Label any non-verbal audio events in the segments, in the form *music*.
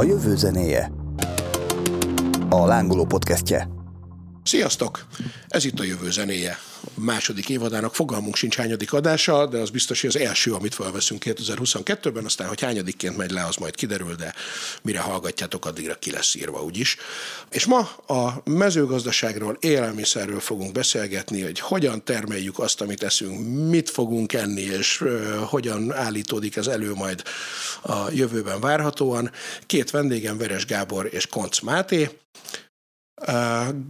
A jövő zenéje. A lángoló podcastje. Sziasztok! Ez itt a jövő zenéje. A második évadának fogalmunk sincs hányadik adása, de az biztos, hogy az első, amit felveszünk 2022-ben, aztán, hogy hányadikként megy le, az majd kiderül, de mire hallgatjátok, addigra ki lesz írva úgyis. És ma a mezőgazdaságról, élelmiszerről fogunk beszélgetni, hogy hogyan termeljük azt, amit eszünk, mit fogunk enni, és hogyan állítódik ez elő majd a jövőben várhatóan. Két vendégem, Veres Gábor és Konc Máté.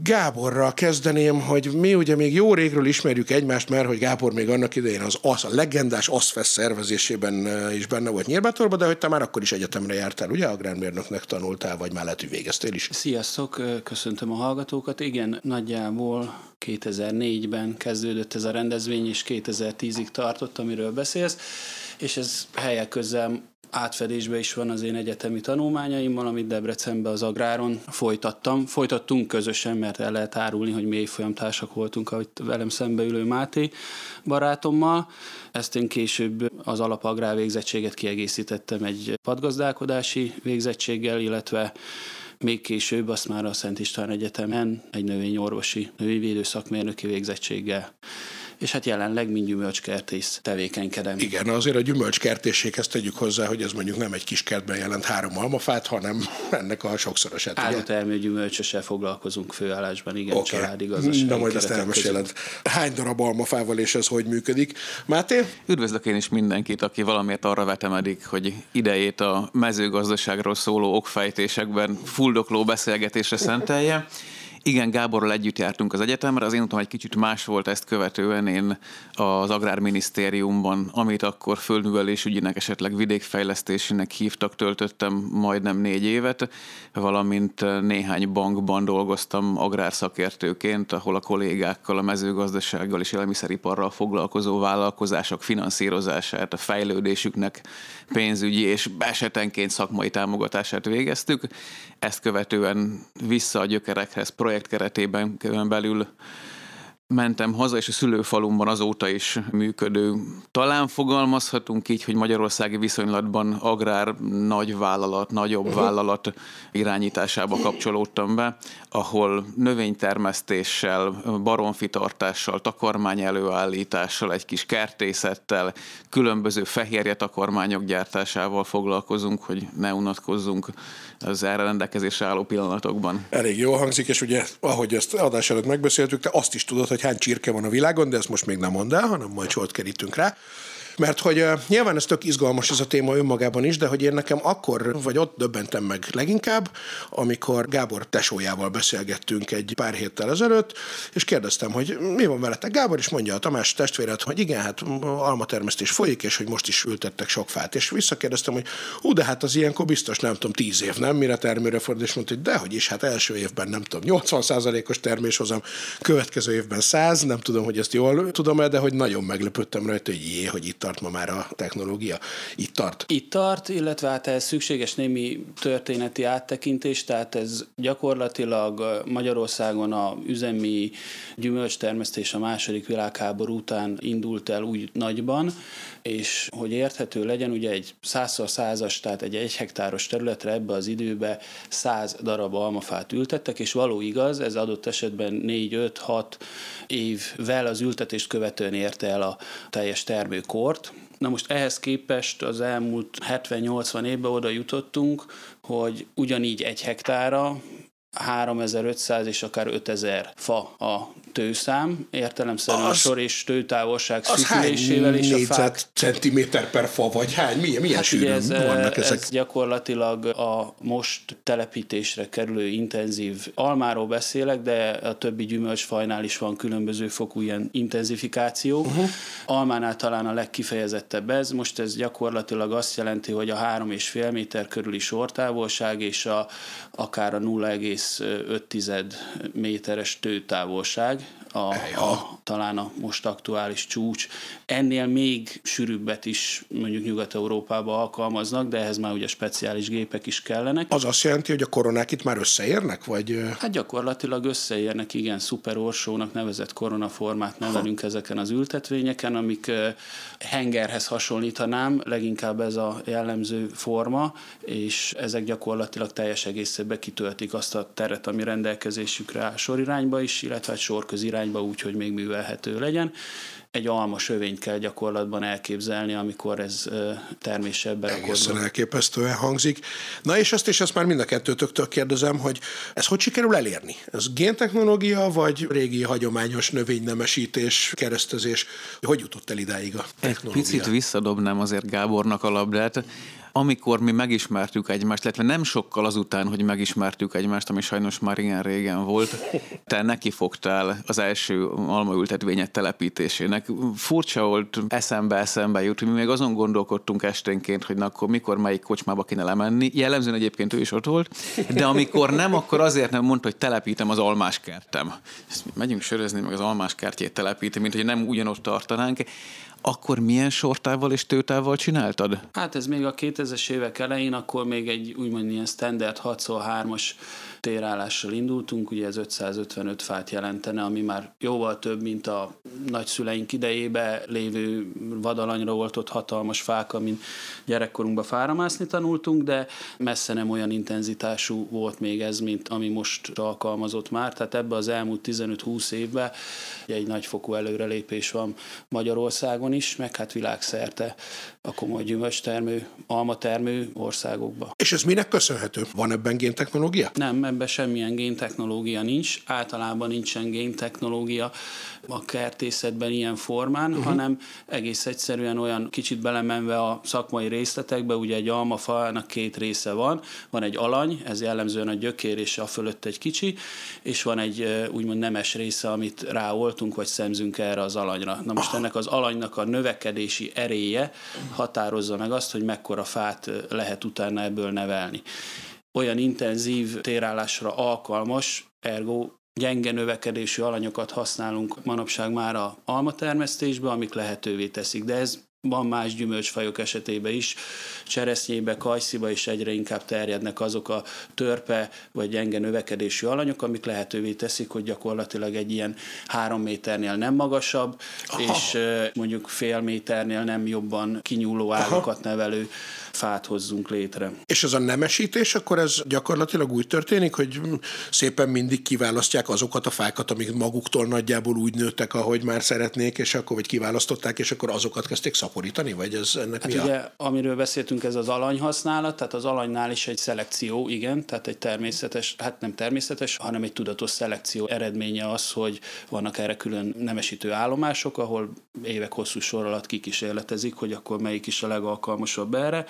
Gáborral kezdeném, hogy mi ugye még jó régről ismerjük egymást, mert hogy Gábor még annak idején az, az a legendás ASZFESZ szervezésében is benne volt Nyírbátorban, de hogy te már akkor is egyetemre jártál, ugye? Agrármérnöknek tanultál, vagy már lehet, hogy végeztél is. Sziasztok, köszöntöm a hallgatókat. Igen, nagyjából 2004-ben kezdődött ez a rendezvény, és 2010-ig tartott, amiről beszélsz, és ez helyek közel átfedésbe is van az én egyetemi tanulmányaimmal, amit Debrecenben az Agráron folytattam. Folytattunk közösen, mert el lehet árulni, hogy mi évfolyamtársak voltunk, ahogy velem szembe ülő Máté barátommal. Ezt én később az alapagrár végzettséget kiegészítettem egy padgazdálkodási végzettséggel, illetve még később azt már a Szent István Egyetemen egy növényorvosi, növényvédő szakmérnöki végzettséggel és hát jelenleg mind gyümölcskertész tevékenykedem. Igen, azért a gyümölcskertészséghez tegyük hozzá, hogy ez mondjuk nem egy kis kertben jelent három almafát, hanem *laughs* ennek a sokszorosát. Árutermő gyümölcsössel foglalkozunk főállásban, igen, okay. családi gazdaság. Na majd ezt elmeséled. Hány darab almafával és ez hogy működik? Máté? Üdvözlök én is mindenkit, aki valamiért arra vetemedik, hogy idejét a mezőgazdaságról szóló okfejtésekben fuldokló beszélgetésre szentelje. Igen, Gáborral együtt jártunk az egyetemre, az én utam egy kicsit más volt ezt követően. Én az Agrárminisztériumban, amit akkor földművelésügyinek, esetleg vidékfejlesztésének hívtak, töltöttem majdnem négy évet, valamint néhány bankban dolgoztam agrárszakértőként, ahol a kollégákkal, a mezőgazdasággal és élelmiszeriparral foglalkozó vállalkozások finanszírozását, a fejlődésüknek pénzügyi és esetenként szakmai támogatását végeztük. Ezt követően vissza a gyökerekhez projekt keretében belül mentem haza, és a szülőfalumban azóta is működő. Talán fogalmazhatunk így, hogy magyarországi viszonylatban agrár nagy vállalat, nagyobb uh-huh. vállalat irányításába kapcsolódtam be, ahol növénytermesztéssel, baromfitartással, takarmány előállítással, egy kis kertészettel, különböző fehérje takarmányok gyártásával foglalkozunk, hogy ne unatkozzunk az erre rendelkezésre álló pillanatokban. Elég jól hangzik, és ugye, ahogy ezt adás előtt megbeszéltük, te azt is tudod, hogy hány csirke van a világon, de ezt most még nem mondd el, hanem majd sort kerítünk rá. Mert hogy nyilván ez tök izgalmas ez a téma önmagában is, de hogy én nekem akkor, vagy ott döbbentem meg leginkább, amikor Gábor tesójával beszélgettünk egy pár héttel ezelőtt, és kérdeztem, hogy mi van veletek, Gábor, is mondja a Tamás testvéret, hogy igen, hát almatermesztés folyik, és hogy most is ültettek sok fát. És visszakérdeztem, hogy ú, de hát az ilyenkor biztos nem tudom, tíz év, nem, mire termőre fordul, és mondta, hogy dehogy is, hát első évben nem tudom, 80%-os terméshozam, következő évben 100, nem tudom, hogy ezt jól tudom-e, de hogy nagyon meglepődtem rajta, hogy jé, hogy itt tart ma már a technológia? Itt tart? Itt tart, illetve hát ez szükséges némi történeti áttekintés, tehát ez gyakorlatilag Magyarországon a üzemi gyümölcstermesztés a második világháború után indult el úgy nagyban, és hogy érthető legyen, ugye egy 100 százas, tehát egy egy hektáros területre ebbe az időbe 100 darab almafát ültettek, és való igaz, ez adott esetben 4-5-6 évvel az ültetést követően érte el a teljes termőkort. Na most ehhez képest az elmúlt 70-80 évben oda jutottunk, hogy ugyanígy egy hektára 3500 és akár 5000 fa a tőszám, értelemszerűen az, a sor és tőtávolság szűkülésével és a fák... centiméter per fa, vagy hány? Milyen, milyen hát sűrűn ez, vannak ezek? Ez gyakorlatilag a most telepítésre kerülő intenzív almáról beszélek, de a többi gyümölcsfajnál is van különböző fokú ilyen intenzifikáció. Uh-huh. Almánál talán a legkifejezettebb ez. Most ez gyakorlatilag azt jelenti, hogy a 3,5 méter körüli sortávolság és a, akár a 0,5 méteres tőtávolság, a, a, talán a most aktuális csúcs. Ennél még sűrűbbet is mondjuk Nyugat-Európába alkalmaznak, de ehhez már ugye speciális gépek is kellenek. Az azt jelenti, hogy a koronák itt már összeérnek? Vagy... Hát gyakorlatilag összeérnek, igen, szuperorsónak nevezett koronaformát nevelünk ha. ezeken az ültetvényeken, amik hengerhez hasonlítanám, leginkább ez a jellemző forma, és ezek gyakorlatilag teljes egészében kitöltik azt a teret, ami rendelkezésükre áll sorirányba is, illetve egy sorközirányba úgy, hogy még művelhető legyen egy alma sövényt kell gyakorlatban elképzelni, amikor ez terméssel berakodva. Egészen elképesztően hangzik. Na és ezt és ezt már mind a kettőtöktől kérdezem, hogy ez hogy sikerül elérni? Ez géntechnológia, vagy régi hagyományos növénynemesítés, keresztezés? Hogy jutott el idáig a technológia? Egy picit visszadobnám azért Gábornak a labdát amikor mi megismertük egymást, illetve nem sokkal azután, hogy megismertük egymást, ami sajnos már igen régen volt, te neki fogtál az első almaültetvényet telepítésének. Furcsa volt eszembe-eszembe jutni, mi még azon gondolkodtunk esténként, hogy na akkor mikor melyik kocsmába kéne lemenni. Jellemzően egyébként ő is ott volt, de amikor nem, akkor azért nem mondta, hogy telepítem az almáskertem. Ezt megyünk sörözni, meg az almáskertjét telepítem, mint hogy nem ugyanott tartanánk akkor milyen sortával és tőtával csináltad? Hát ez még a 2000-es évek elején, akkor még egy úgymond ilyen standard 6x3-as térállással indultunk, ugye ez 555 fát jelentene, ami már jóval több, mint a nagyszüleink idejébe lévő vadalanyra volt ott hatalmas fák, amin gyerekkorunkban fáramászni tanultunk, de messze nem olyan intenzitású volt még ez, mint ami most alkalmazott már. Tehát ebbe az elmúlt 15-20 évben egy nagyfokú előrelépés van Magyarországon is, meg hát világszerte a komoly gyümölcstermő, almatermő országokba. És ez minek köszönhető? Van ebben géntechnológia? Nem, ebben semmilyen géntechnológia nincs, általában nincsen géntechnológia a kertészetben ilyen formán, uh-huh. hanem egész egyszerűen olyan kicsit belemenve a szakmai részletekbe, ugye egy almafának két része van, van egy alany, ez jellemzően a gyökér és a fölött egy kicsi, és van egy úgymond nemes része, amit ráoltunk, vagy szemzünk erre az alanyra. Na most ennek az alanynak a növekedési eréje határozza meg azt, hogy mekkora fát lehet utána ebből nevelni olyan intenzív térállásra alkalmas, ergo gyenge növekedésű alanyokat használunk manapság már a almatermesztésbe, amik lehetővé teszik, de ez van más gyümölcsfajok esetében is, cseresznyébe, kajsziba is egyre inkább terjednek azok a törpe vagy gyenge növekedésű alanyok, amik lehetővé teszik, hogy gyakorlatilag egy ilyen három méternél nem magasabb, Aha. és mondjuk fél méternél nem jobban kinyúló ágakat nevelő fát hozzunk létre. És ez a nemesítés, akkor ez gyakorlatilag úgy történik, hogy szépen mindig kiválasztják azokat a fákat, amik maguktól nagyjából úgy nőttek, ahogy már szeretnék, és akkor vagy kiválasztották, és akkor azokat kezdték szaporítani, vagy ez ennek hát mi ugye, a... amiről beszéltünk, ez az alanyhasználat, tehát az alanynál is egy szelekció, igen, tehát egy természetes, hát nem természetes, hanem egy tudatos szelekció eredménye az, hogy vannak erre külön nemesítő állomások, ahol évek hosszú sor alatt kikísérletezik, hogy akkor melyik is a legalkalmasabb erre,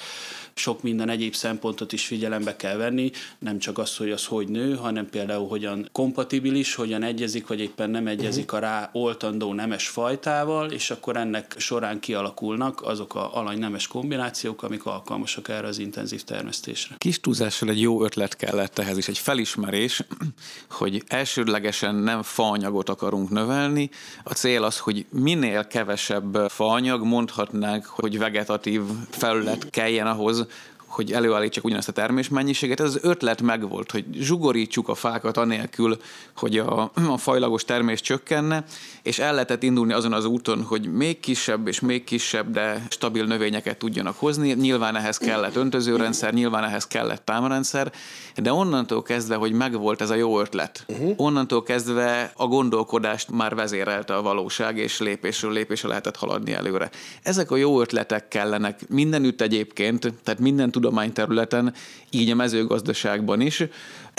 sok minden egyéb szempontot is figyelembe kell venni, nem csak az, hogy az hogy nő, hanem például hogyan kompatibilis, hogyan egyezik, vagy éppen nem egyezik a rá oltandó nemes fajtával, és akkor ennek során kialakulnak azok a alany nemes kombinációk, amik alkalmasak erre az intenzív termesztésre. Kis túlzással egy jó ötlet kellett ehhez is, egy felismerés, hogy elsődlegesen nem faanyagot akarunk növelni. A cél az, hogy minél kevesebb faanyag, mondhatnánk, hogy vegetatív felület kelljen ahhoz, hogy előállítsak ugyanazt a termésmennyiséget. Ez az ötlet megvolt, hogy zsugorítsuk a fákat anélkül, hogy a, a fajlagos termés csökkenne, és el lehetett indulni azon az úton, hogy még kisebb és még kisebb, de stabil növényeket tudjanak hozni. Nyilván ehhez kellett öntözőrendszer, nyilván ehhez kellett támrendszer, de onnantól kezdve, hogy megvolt ez a jó ötlet, uh-huh. onnantól kezdve a gondolkodást már vezérelte a valóság, és lépésről lépésre lehetett haladni előre. Ezek a jó ötletek kellenek mindenütt egyébként, tehát minden tudományterületen, így a mezőgazdaságban is.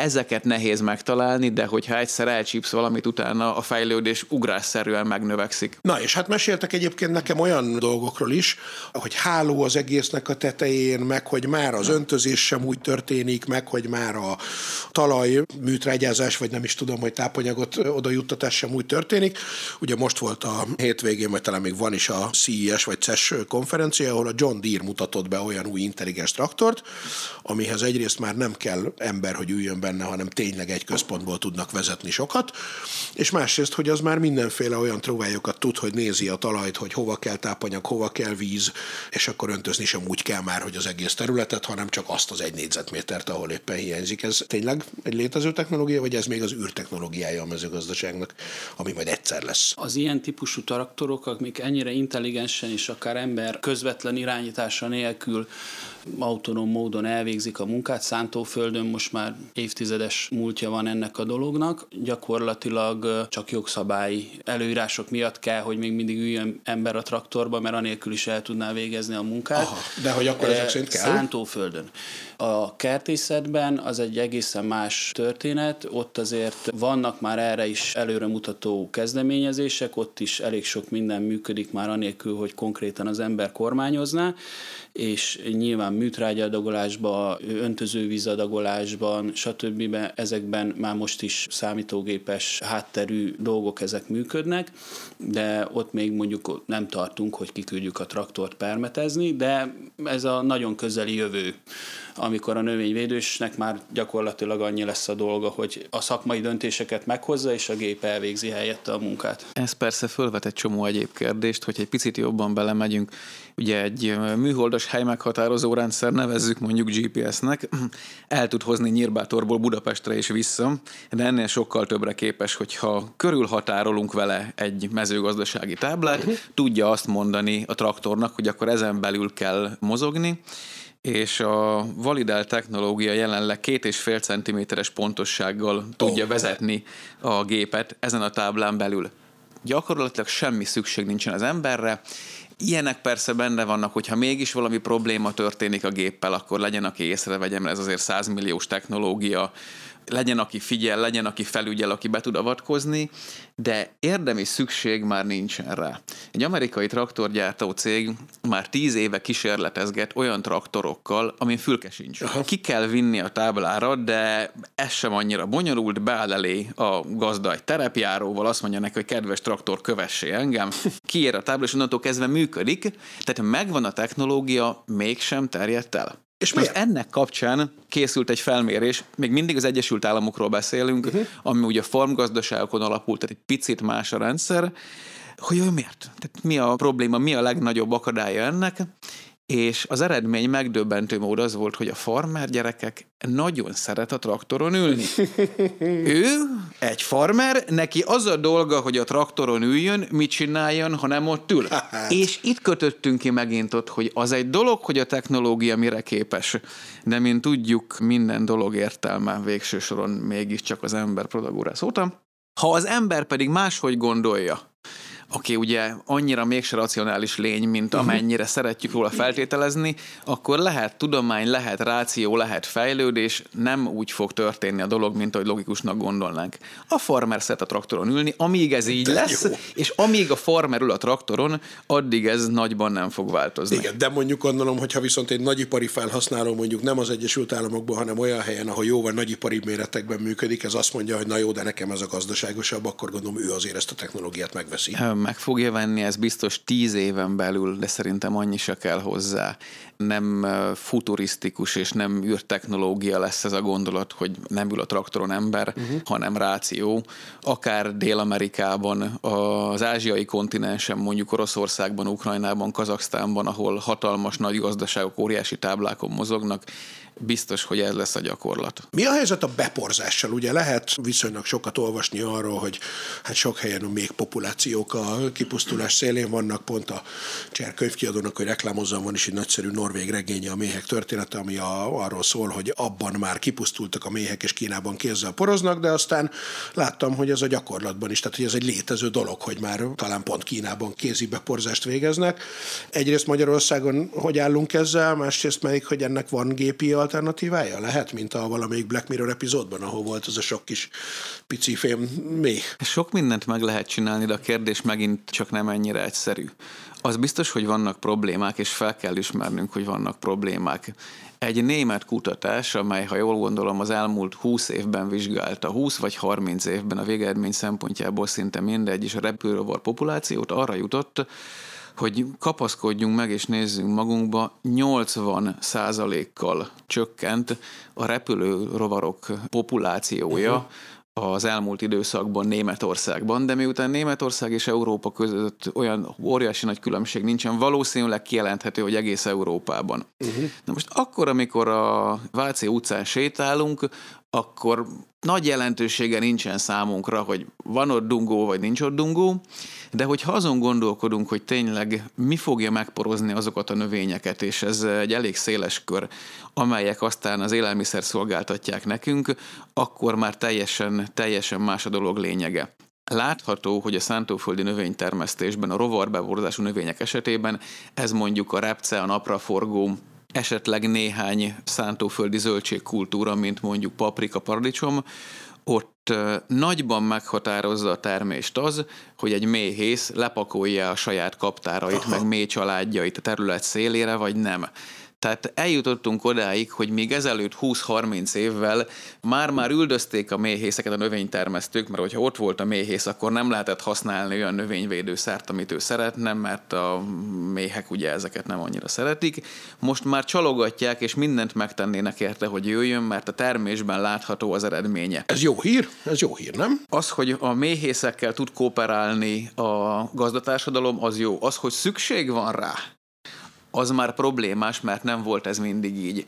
Ezeket nehéz megtalálni, de hogyha egyszer elcsípsz valamit, utána a fejlődés ugrásszerűen megnövekszik. Na és hát meséltek egyébként nekem olyan dolgokról is, hogy háló az egésznek a tetején, meg hogy már az öntözés sem úgy történik, meg hogy már a talaj műtrágyázás, vagy nem is tudom, hogy tápanyagot oda juttatás sem úgy történik. Ugye most volt a hétvégén, vagy talán még van is a CES vagy CES konferencia, ahol a John Deere mutatott be olyan új intelligens traktort, amihez egyrészt már nem kell ember, hogy üljön benne, hanem tényleg egy központból tudnak vezetni sokat, és másrészt, hogy az már mindenféle olyan tróvályokat tud, hogy nézi a talajt, hogy hova kell tápanyag, hova kell víz, és akkor öntözni sem úgy kell már, hogy az egész területet, hanem csak azt az egy négyzetmétert, ahol éppen hiányzik. Ez tényleg egy létező technológia, vagy ez még az űrtechnológiája a mezőgazdaságnak, ami majd egyszer lesz? Az ilyen típusú traktorok, amik ennyire intelligensen és akár ember közvetlen irányítása nélkül autonóm módon elvégzik a munkát. Szántóföldön most már évtizedes múltja van ennek a dolognak. Gyakorlatilag csak jogszabályi előírások miatt kell, hogy még mindig üljön ember a traktorba, mert anélkül is el tudná végezni a munkát. Aha, de hogy akkor ezek szerint kell? Szántóföldön. A kertészetben az egy egészen más történet, ott azért vannak már erre is előremutató kezdeményezések, ott is elég sok minden működik már anélkül, hogy konkrétan az ember kormányozná, és nyilván műtrágyadagolásban, öntözővízadagolásban, stb. ezekben már most is számítógépes hátterű dolgok ezek működnek, de ott még mondjuk nem tartunk, hogy kiküldjük a traktort permetezni, de ez a nagyon közeli jövő amikor a növényvédősnek már gyakorlatilag annyi lesz a dolga, hogy a szakmai döntéseket meghozza, és a gép elvégzi helyette a munkát. Ez persze fölvet egy csomó egyéb kérdést, hogy egy picit jobban belemegyünk. Ugye egy műholdas hely meghatározó rendszer, nevezzük mondjuk GPS-nek, *clears throat* el tud hozni Nyírbátorból Budapestre és vissza, de ennél sokkal többre képes, hogyha körülhatárolunk vele egy mezőgazdasági táblát, tudja azt mondani a traktornak, hogy akkor ezen belül kell mozogni, és a validált technológia jelenleg két és fél centiméteres pontossággal tudja oh. vezetni a gépet ezen a táblán belül. Gyakorlatilag semmi szükség nincsen az emberre, Ilyenek persze benne vannak, hogyha mégis valami probléma történik a géppel, akkor legyen, aki észrevegye, mert ez azért 100 milliós technológia, legyen, aki figyel, legyen, aki felügyel, aki be tud avatkozni, de érdemi szükség már nincsen rá. Egy amerikai traktorgyártó cég már tíz éve kísérletezget olyan traktorokkal, amin fülke sincs. Aha. Ki kell vinni a táblára, de ez sem annyira bonyolult, beáll elé a gazda egy terepjáróval, azt mondja neki, hogy kedves traktor, kövessé engem, *laughs* kiér a tábla, és onnantól kezdve működik, tehát megvan a technológia, mégsem terjedt el. És miért? ennek kapcsán készült egy felmérés, még mindig az Egyesült Államokról beszélünk, uh-huh. ami ugye farmgazdaságokon alapult, tehát egy picit más a rendszer, hogy ő miért? Tehát mi a probléma, mi a legnagyobb akadálya ennek? És az eredmény megdöbbentő mód az volt, hogy a farmer gyerekek nagyon szeret a traktoron ülni. *laughs* ő egy farmer, neki az a dolga, hogy a traktoron üljön, mit csináljon, ha nem ott ül. és itt kötöttünk ki megint ott, hogy az egy dolog, hogy a technológia mire képes, de mint tudjuk, minden dolog értelme végső soron mégiscsak az ember protagóra szóta. Ha az ember pedig máshogy gondolja, aki ugye annyira mégse racionális lény, mint mhm. amennyire szeretjük róla feltételezni, akkor lehet tudomány, lehet ráció, lehet fejlődés, nem úgy fog történni a dolog, mint ahogy logikusnak gondolnánk. A farmer szeret a traktoron ülni, amíg ez így de lesz, jó. és amíg a farmer ül a traktoron, addig ez nagyban nem fog változni. Igen, de mondjuk gondolom, hogyha viszont egy nagyipari felhasználó mondjuk nem az Egyesült Államokban, hanem olyan helyen, ahol jóval nagyipari méretekben működik, ez azt mondja, hogy na jó, de nekem ez a gazdaságosabb, akkor gondolom ő azért ezt a technológiát megveszi meg fogja venni, ez biztos tíz éven belül, de szerintem annyi se kell hozzá. Nem futurisztikus és nem űrtechnológia lesz ez a gondolat, hogy nem ül a traktoron ember, uh-huh. hanem ráció. Akár Dél-Amerikában, az ázsiai kontinensen, mondjuk Oroszországban, Ukrajnában, Kazaksztánban, ahol hatalmas nagy gazdaságok óriási táblákon mozognak, biztos, hogy ez lesz a gyakorlat. Mi a helyzet a beporzással? Ugye lehet viszonylag sokat olvasni arról, hogy hát sok helyen még populációk a kipusztulás szélén vannak, pont a Cser könyvkiadónak, hogy reklámozzam, van is egy nagyszerű norvég regénye a méhek története, ami a, arról szól, hogy abban már kipusztultak a méhek, és Kínában kézzel poroznak, de aztán láttam, hogy ez a gyakorlatban is, tehát hogy ez egy létező dolog, hogy már talán pont Kínában kézi beporzást végeznek. Egyrészt Magyarországon hogy állunk ezzel, másrészt melyik, hogy ennek van gépi alternatívája? Lehet, mint a valamelyik Black Mirror epizódban, ahol volt az a sok kis pici fém méh. Sok mindent meg lehet csinálni, de a kérdés megint csak nem ennyire egyszerű. Az biztos, hogy vannak problémák, és fel kell ismernünk, hogy vannak problémák. Egy német kutatás, amely, ha jól gondolom, az elmúlt 20 évben vizsgálta, 20 vagy 30 évben a végeredmény szempontjából szinte mindegy, és a repülőrovar populációt arra jutott, hogy kapaszkodjunk meg és nézzünk magunkba, 80 százalékkal csökkent a repülő rovarok populációja, uh-huh az elmúlt időszakban Németországban, de miután Németország és Európa között olyan óriási nagy különbség nincsen, valószínűleg kijelenthető, hogy egész Európában. Uh-huh. Na most akkor, amikor a Váci utcán sétálunk, akkor nagy jelentősége nincsen számunkra, hogy van ott dungó, vagy nincs ott dungó, de hogyha azon gondolkodunk, hogy tényleg mi fogja megporozni azokat a növényeket, és ez egy elég széles kör, amelyek aztán az élelmiszer szolgáltatják nekünk, akkor már teljesen, teljesen más a dolog lényege. Látható, hogy a szántóföldi növénytermesztésben, a rovarbevorzású növények esetében ez mondjuk a repce, a napraforgó, esetleg néhány szántóföldi zöldségkultúra, mint mondjuk paprika, paradicsom, ott nagyban meghatározza a termést az, hogy egy méhész lepakolja a saját kaptárait, Aha. meg mély családjait a terület szélére, vagy nem. Tehát eljutottunk odáig, hogy még ezelőtt 20-30 évvel már-már üldözték a méhészeket a növénytermesztők, mert hogyha ott volt a méhész, akkor nem lehetett használni olyan növényvédőszert, amit ő szeretne, mert a méhek ugye ezeket nem annyira szeretik. Most már csalogatják, és mindent megtennének érte, hogy jöjjön, mert a termésben látható az eredménye. Ez jó hír? Ez jó hír, nem? Az, hogy a méhészekkel tud kooperálni a gazdatársadalom, az jó. Az, hogy szükség van rá, az már problémás, mert nem volt ez mindig így.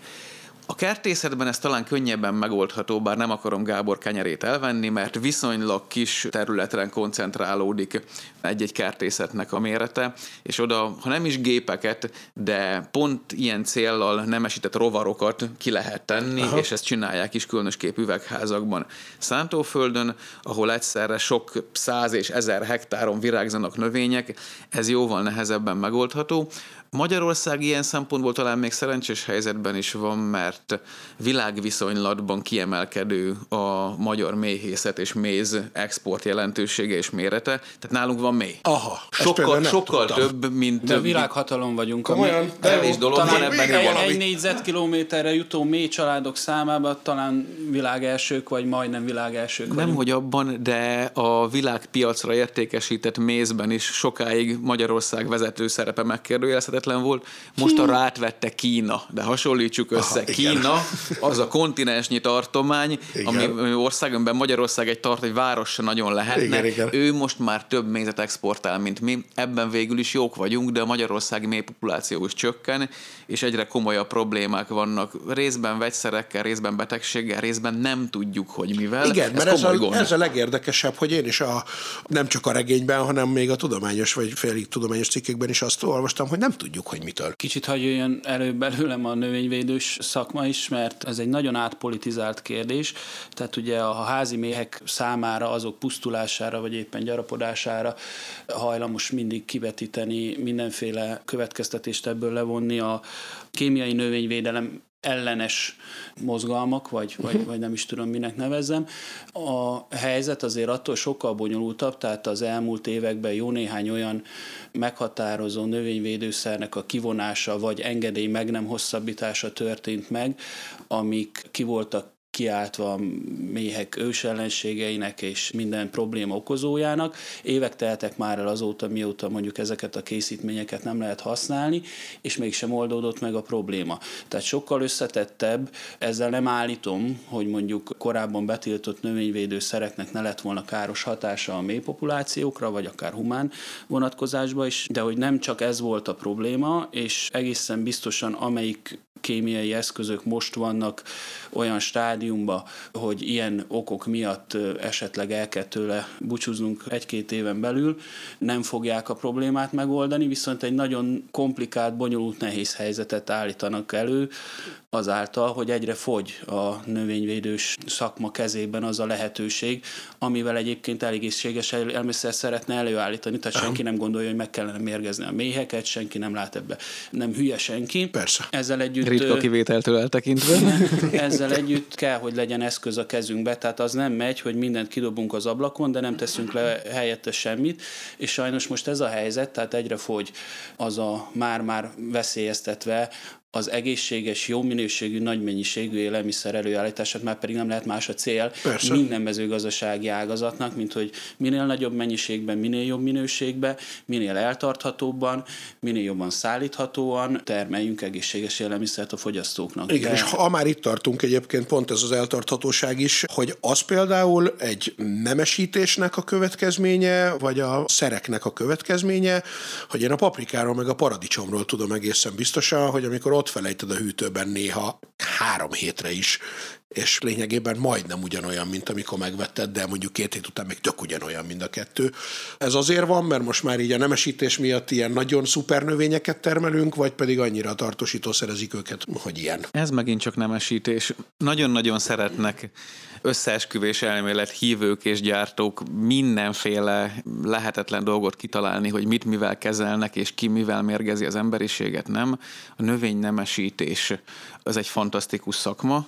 A kertészetben ez talán könnyebben megoldható, bár nem akarom Gábor kenyerét elvenni, mert viszonylag kis területen koncentrálódik egy-egy kertészetnek a mérete, és oda, ha nem is gépeket, de pont ilyen céllal nemesített rovarokat ki lehet tenni, Aha. és ezt csinálják is különösképp üvegházakban. Szántóföldön, ahol egyszerre sok száz és ezer hektáron virágzanak növények, ez jóval nehezebben megoldható. Magyarország ilyen szempontból talán még szerencsés helyzetben is van, mert világviszonylatban kiemelkedő a magyar méhészet és méz export jelentősége és mérete, tehát nálunk van mély. Aha, sokkal, sokkal több, mint... De világhatalom vagyunk. Komolyan? Kevés dolog talán van ebben. Egy, egy négyzetkilométerre jutó mély családok számában talán világelsők, vagy majdnem világelsők Nem, vagyunk. hogy abban, de a világpiacra értékesített mézben is sokáig Magyarország vezető szerepe megkérdőjelezhetett lehetetlen volt, most a rátvette Kína, de hasonlítsuk össze. Aha, Kína az a kontinensnyi tartomány, igen. ami országunkban Magyarország egy tart, egy város se nagyon lehetne. Igen, igen. Ő most már több mézet exportál, mint mi. Ebben végül is jók vagyunk, de a Magyarországi mély populáció is csökken, és egyre komolyabb problémák vannak. Részben vegyszerekkel, részben betegséggel, részben nem tudjuk, hogy mivel. Igen, ez mert ez a, ez a legérdekesebb, hogy én is a, nem csak a regényben, hanem még a tudományos vagy félig tudományos cikkekben is azt olvastam, hogy nem tudjuk tudjuk, hogy mitől. Kicsit hagyj jöjjön elő belőlem a növényvédős szakma is, mert ez egy nagyon átpolitizált kérdés. Tehát ugye a házi méhek számára, azok pusztulására, vagy éppen gyarapodására hajlamos mindig kivetíteni, mindenféle következtetést ebből levonni. A kémiai növényvédelem ellenes mozgalmak, vagy, vagy, mhm. vagy nem is tudom, minek nevezzem. A helyzet azért attól sokkal bonyolultabb, tehát az elmúlt években jó néhány olyan meghatározó növényvédőszernek a kivonása, vagy engedély meg nem hosszabbítása történt meg, amik ki voltak kiáltva méhek ősellenségeinek és minden probléma okozójának. Évek teltek már el azóta, mióta mondjuk ezeket a készítményeket nem lehet használni, és mégsem oldódott meg a probléma. Tehát sokkal összetettebb, ezzel nem állítom, hogy mondjuk korábban betiltott növényvédőszereknek ne lett volna káros hatása a mélypopulációkra, vagy akár humán vonatkozásba is, de hogy nem csak ez volt a probléma, és egészen biztosan amelyik kémiai eszközök most vannak olyan stádiumba, hogy ilyen okok miatt esetleg el kell tőle búcsúznunk egy-két éven belül, nem fogják a problémát megoldani, viszont egy nagyon komplikált, bonyolult, nehéz helyzetet állítanak elő, azáltal, hogy egyre fogy a növényvédős szakma kezében az a lehetőség, amivel egyébként egészséges elmészert szeretne előállítani, tehát senki nem gondolja, hogy meg kellene mérgezni a méheket, senki nem lát ebbe. Nem hülye senki. Persze. Ezzel együtt... Ritka kivételtől eltekintve. *laughs* ezzel együtt kell, hogy legyen eszköz a kezünkbe, tehát az nem megy, hogy mindent kidobunk az ablakon, de nem teszünk le helyette semmit, és sajnos most ez a helyzet, tehát egyre fogy az a már-már veszélyeztetve az egészséges, jó minőségű, nagy mennyiségű élelmiszer előállítását, már pedig nem lehet más a cél Persze. minden mezőgazdasági ágazatnak, mint hogy minél nagyobb mennyiségben, minél jobb minőségben, minél eltarthatóbban, minél jobban szállíthatóan termeljünk egészséges élelmiszert a fogyasztóknak. Igen, De... és ha már itt tartunk egyébként, pont ez az eltarthatóság is, hogy az például egy nemesítésnek a következménye, vagy a szereknek a következménye, hogy én a paprikáról meg a paradicsomról tudom egészen biztosan, hogy amikor ott felejted a hűtőben néha három hétre is, és lényegében majdnem ugyanolyan, mint amikor megvetted, de mondjuk két hét után még tök ugyanolyan, mint a kettő. Ez azért van, mert most már így a nemesítés miatt ilyen nagyon szuper növényeket termelünk, vagy pedig annyira tartósítószerezik őket, hogy ilyen. Ez megint csak nemesítés. Nagyon-nagyon szeretnek összeesküvés elmélet hívők és gyártók mindenféle lehetetlen dolgot kitalálni, hogy mit mivel kezelnek, és ki mivel mérgezi az emberiséget, nem. A növény nemesítés az egy fantasztikus szakma,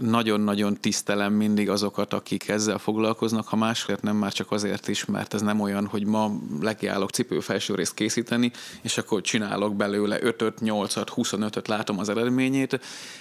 nagyon-nagyon tisztelem mindig azokat, akik ezzel foglalkoznak, ha másért nem már csak azért is, mert ez nem olyan, hogy ma lekiállok cipőfelső részt készíteni, és akkor csinálok belőle 5-öt, 8-at, 25-öt, látom az eredményét.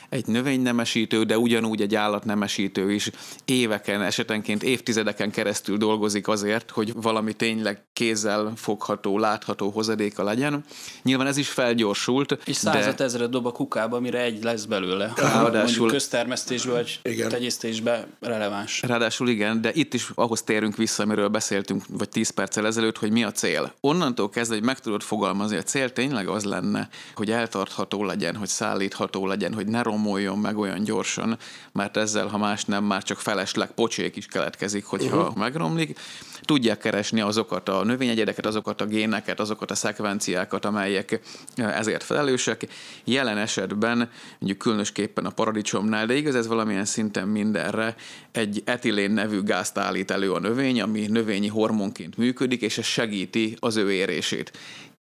Egy növénynemesítő, de ugyanúgy egy állatnemesítő is éveken, esetenként évtizedeken keresztül dolgozik azért, hogy valami tényleg kézzel fogható, látható hozadéka legyen. Nyilván ez is felgyorsult. És százat de... ezeret dob a kukába, mire egy lesz belőle. Ráadásul Mondjuk köztermesztés vagy igen. tenyésztésbe releváns. Ráadásul igen, de itt is ahhoz térünk vissza, amiről beszéltünk, vagy 10 perccel ezelőtt, hogy mi a cél. Onnantól kezdve, hogy meg tudod fogalmazni, a cél tényleg az lenne, hogy eltartható legyen, hogy szállítható legyen, hogy ne romoljon meg olyan gyorsan, mert ezzel, ha más nem, már csak felesleg pocsék is keletkezik, hogyha uh-huh. megromlik. Tudják keresni azokat a növényegyedeket, azokat a géneket, azokat a szekvenciákat, amelyek ezért felelősek. Jelen esetben, mondjuk különösképpen a paradicsomnál, de igaz ez valamilyen szinten mindenre egy etilén nevű gázt állít elő a növény, ami növényi hormonként működik, és ez segíti az ő érését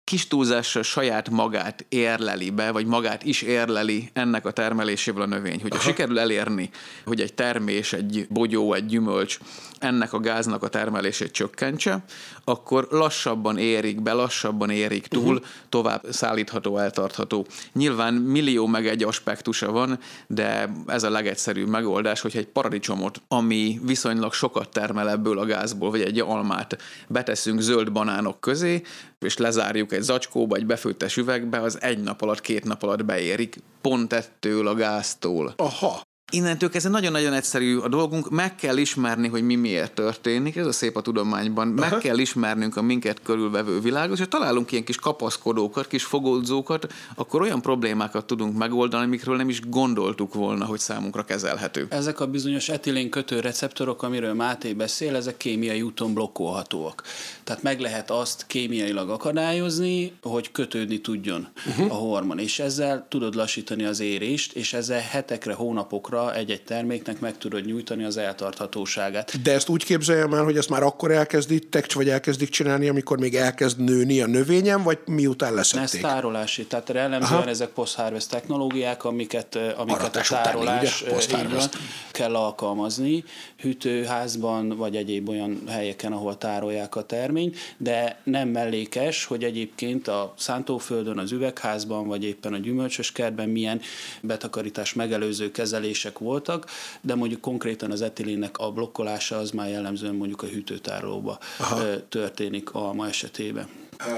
kis túlzással saját magát érleli be, vagy magát is érleli ennek a termelésével a növény. Hogyha Aha. sikerül elérni, hogy egy termés, egy bogyó, egy gyümölcs ennek a gáznak a termelését csökkentse, akkor lassabban érik be, lassabban érik túl, uh-huh. tovább szállítható, eltartható. Nyilván millió meg egy aspektusa van, de ez a legegyszerűbb megoldás, hogy egy paradicsomot, ami viszonylag sokat termel ebből a gázból, vagy egy almát beteszünk zöld banánok közé, és lezárjuk egy zacskóba, egy befőttes üvegbe, az egy nap alatt, két nap alatt beérik, pont ettől a gáztól. Aha. Innentől kezdve nagyon-nagyon egyszerű a dolgunk, meg kell ismerni, hogy mi miért történik, ez a szép a tudományban, meg Aha. kell ismernünk a minket körülvevő világot, és ha találunk ilyen kis kapaszkodókat, kis fogódzókat, akkor olyan problémákat tudunk megoldani, amikről nem is gondoltuk volna, hogy számunkra kezelhető. Ezek a bizonyos etilén kötő receptorok, amiről Máté beszél, ezek kémiai úton blokkolhatóak. Tehát meg lehet azt kémiailag akadályozni, hogy kötődni tudjon uh-huh. a hormon, és ezzel tudod lassítani az érést, és ezzel hetekre, hónapokra árakra egy-egy terméknek meg tudod nyújtani az eltarthatóságát. De ezt úgy képzeljem el, hogy ezt már akkor elkezditek, vagy elkezdik csinálni, amikor még elkezd nőni a növényem, vagy miután leszették? Ez tárolási, tehát jellemzően Aha. ezek post-harvest technológiák, amiket, amiket Aratás a tárolás utáni, ugye? kell alkalmazni hűtőházban, vagy egyéb olyan helyeken, ahol tárolják a terményt, de nem mellékes, hogy egyébként a szántóföldön, az üvegházban, vagy éppen a gyümölcsös kertben milyen betakarítás megelőző kezelés kérdések voltak, de mondjuk konkrétan az etilénnek a blokkolása az már jellemzően mondjuk a hűtőtárolóba Aha. történik alma esetében.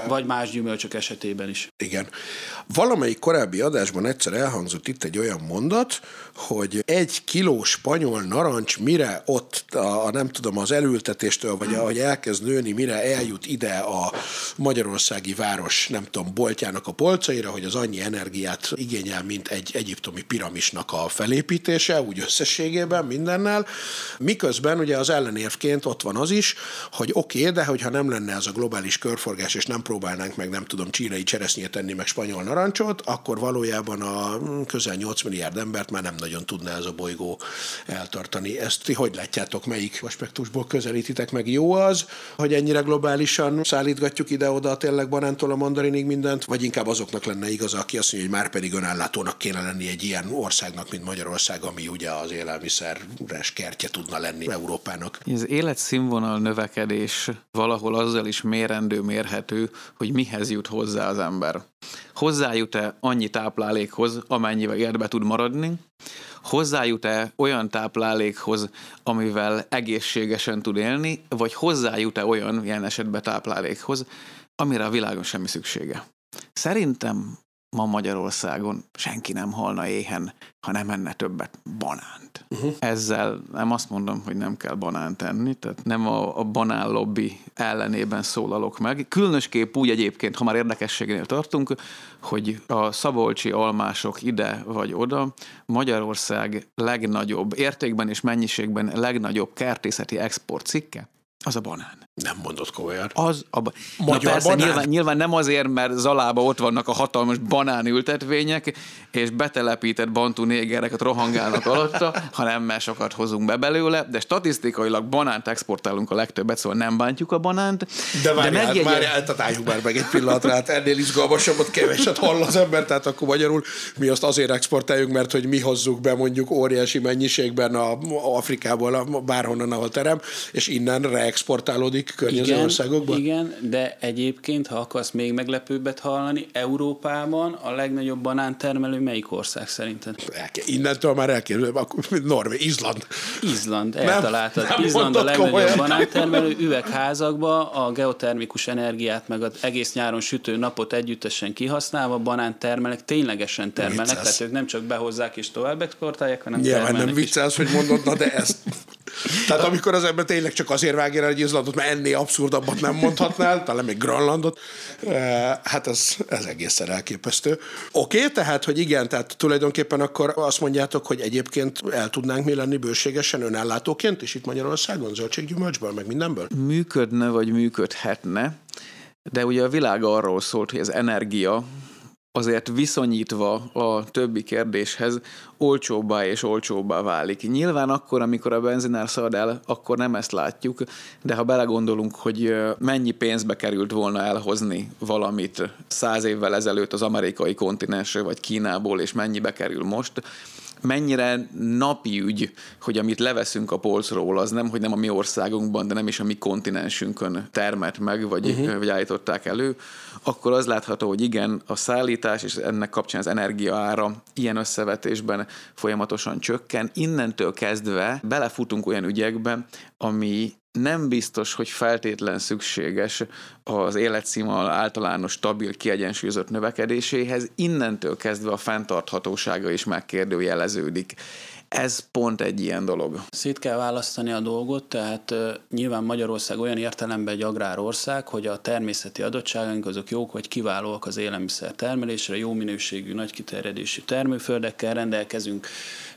Vagy más gyümölcsök esetében is. Igen. Valamelyik korábbi adásban egyszer elhangzott itt egy olyan mondat, hogy egy kiló spanyol narancs mire ott, a, a nem tudom, az elültetéstől, vagy ahogy elkezd nőni, mire eljut ide a magyarországi város, nem tudom, boltjának a polcaira, hogy az annyi energiát igényel, mint egy egyiptomi piramisnak a felépítése, úgy összességében mindennel. Miközben ugye az ellenérvként ott van az is, hogy oké, okay, de hogyha nem lenne ez a globális körforgás, és nem próbálnánk meg, nem tudom, csínai cseresznyét tenni, meg spanyol narancsot, akkor valójában a közel 8 milliárd embert már nem nagyon tudná ez a bolygó eltartani. Ezt ti hogy látjátok, melyik aspektusból közelítitek meg? Jó az, hogy ennyire globálisan szállítgatjuk ide-oda tényleg banántól a mandarinig mindent, vagy inkább azoknak lenne igaz, aki azt mondja, hogy már pedig önállátónak kéne lenni egy ilyen országnak, mint Magyarország, ami ugye az élelmiszeres kertje tudna lenni Európának. Az életszínvonal növekedés valahol azzal is mérendő, mérhető, alapvető, hogy mihez jut hozzá az ember. Hozzájut-e annyi táplálékhoz, amennyivel életbe tud maradni, hozzájut-e olyan táplálékhoz, amivel egészségesen tud élni, vagy hozzájut-e olyan ilyen esetben táplálékhoz, amire a világon semmi szüksége. Szerintem ma Magyarországon senki nem halna éhen, ha nem enne többet banánt. Uh-huh. Ezzel nem azt mondom, hogy nem kell banánt enni, tehát nem a, a banán lobby ellenében szólalok meg. Különösképp úgy egyébként, ha már érdekességnél tartunk, hogy a szabolcsi almások ide vagy oda Magyarország legnagyobb értékben és mennyiségben legnagyobb kertészeti export cikke, az a banán. Nem mondott komolyan. Az a ba- Magyar Na persze, banán? Nyilván, nyilván nem azért, mert Zalába ott vannak a hatalmas banánültetvények, és betelepített bantú négereket rohangálnak alatta, *laughs* hanem mert sokat hozunk be belőle, de statisztikailag banánt exportálunk a legtöbbet, szóval nem bántjuk a banánt. De várjál, de megjegye... várjál, tehát álljunk már meg egy pillanatra, hát ennél izgalmasabbat keveset hall az ember, tehát akkor magyarul mi azt azért exportáljuk, mert hogy mi hozzuk be mondjuk óriási mennyiségben a Afrikából, a, bárhonnan, ahol terem, és innen reexportálódik környező igen, országokban? Igen, de egyébként, ha akarsz még meglepőbbet hallani, Európában a legnagyobb banántermelő melyik ország szerinted? Innentől már elképzelem, akkor Norvé, Izland. Izland, eltaláltad. Nem, nem Izland a legnagyobb komolyan. banántermelő üvegházakba a geotermikus energiát, meg az egész nyáron sütő napot együttesen kihasználva banán termelek, ténylegesen termelnek, Vicces. tehát ők nem csak behozzák és tovább exportálják, hanem Nyilván nem viccelsz, hogy mondod, na de ezt tehát amikor az ember tényleg csak azért vágja egy Izlandot, mert ennél abszurdabbat nem mondhatnál, talán még Grönlandot, eh, hát ez, ez egészen elképesztő. Oké, tehát, hogy igen, tehát tulajdonképpen akkor azt mondjátok, hogy egyébként el tudnánk mi lenni bőségesen önellátóként is itt Magyarországon, zöldséggyümölcsből, meg mindenből? Működne, vagy működhetne, de ugye a világ arról szólt, hogy az energia azért viszonyítva a többi kérdéshez olcsóbbá és olcsóbbá válik. Nyilván akkor, amikor a benzinár szalad el, akkor nem ezt látjuk, de ha belegondolunk, hogy mennyi pénzbe került volna elhozni valamit száz évvel ezelőtt az amerikai kontinensre vagy Kínából, és mennyibe kerül most, mennyire napi ügy, hogy amit leveszünk a polcról, az nem, hogy nem a mi országunkban, de nem is a mi kontinensünkön termett meg, vagy, uh-huh. vagy állították elő, akkor az látható, hogy igen, a szállítás és ennek kapcsán az energia ára ilyen összevetésben folyamatosan csökken. Innentől kezdve belefutunk olyan ügyekbe, ami nem biztos, hogy feltétlen szükséges az életszínvonal általános stabil, kiegyensúlyozott növekedéséhez, innentől kezdve a fenntarthatósága is megkérdőjeleződik. Ez pont egy ilyen dolog. Szét kell választani a dolgot, tehát uh, nyilván Magyarország olyan értelemben egy agrárország, hogy a természeti adottságaink azok jók vagy kiválóak az élelmiszer termelésre, jó minőségű, nagy kiterjedésű termőföldekkel rendelkezünk,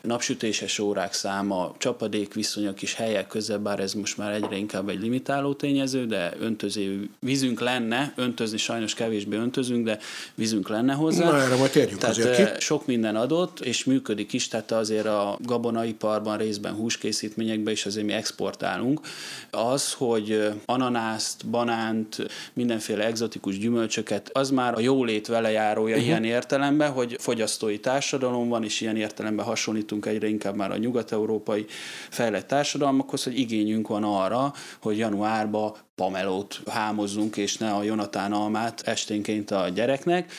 napsütéses órák száma, csapadék viszonyok is helyek között, bár ez most már egyre inkább egy limitáló tényező, de öntöző vízünk lenne, öntözni sajnos kevésbé öntözünk, de vízünk lenne hozzá. Na, erre majd térjünk tehát azért ki. sok minden adott, és működik is, tehát azért a gabonaiparban, részben húskészítményekben is azért mi exportálunk. Az, hogy ananászt, banánt, mindenféle egzotikus gyümölcsöket, az már a jólét velejárója uh-huh. ilyen értelemben, hogy fogyasztói társadalom van, és ilyen értelemben hasonlít jutunk egyre inkább már a nyugat-európai fejlett társadalmakhoz, hogy igényünk van arra, hogy januárba pamelót hámozzunk, és ne a Jonatán almát esténként a gyereknek.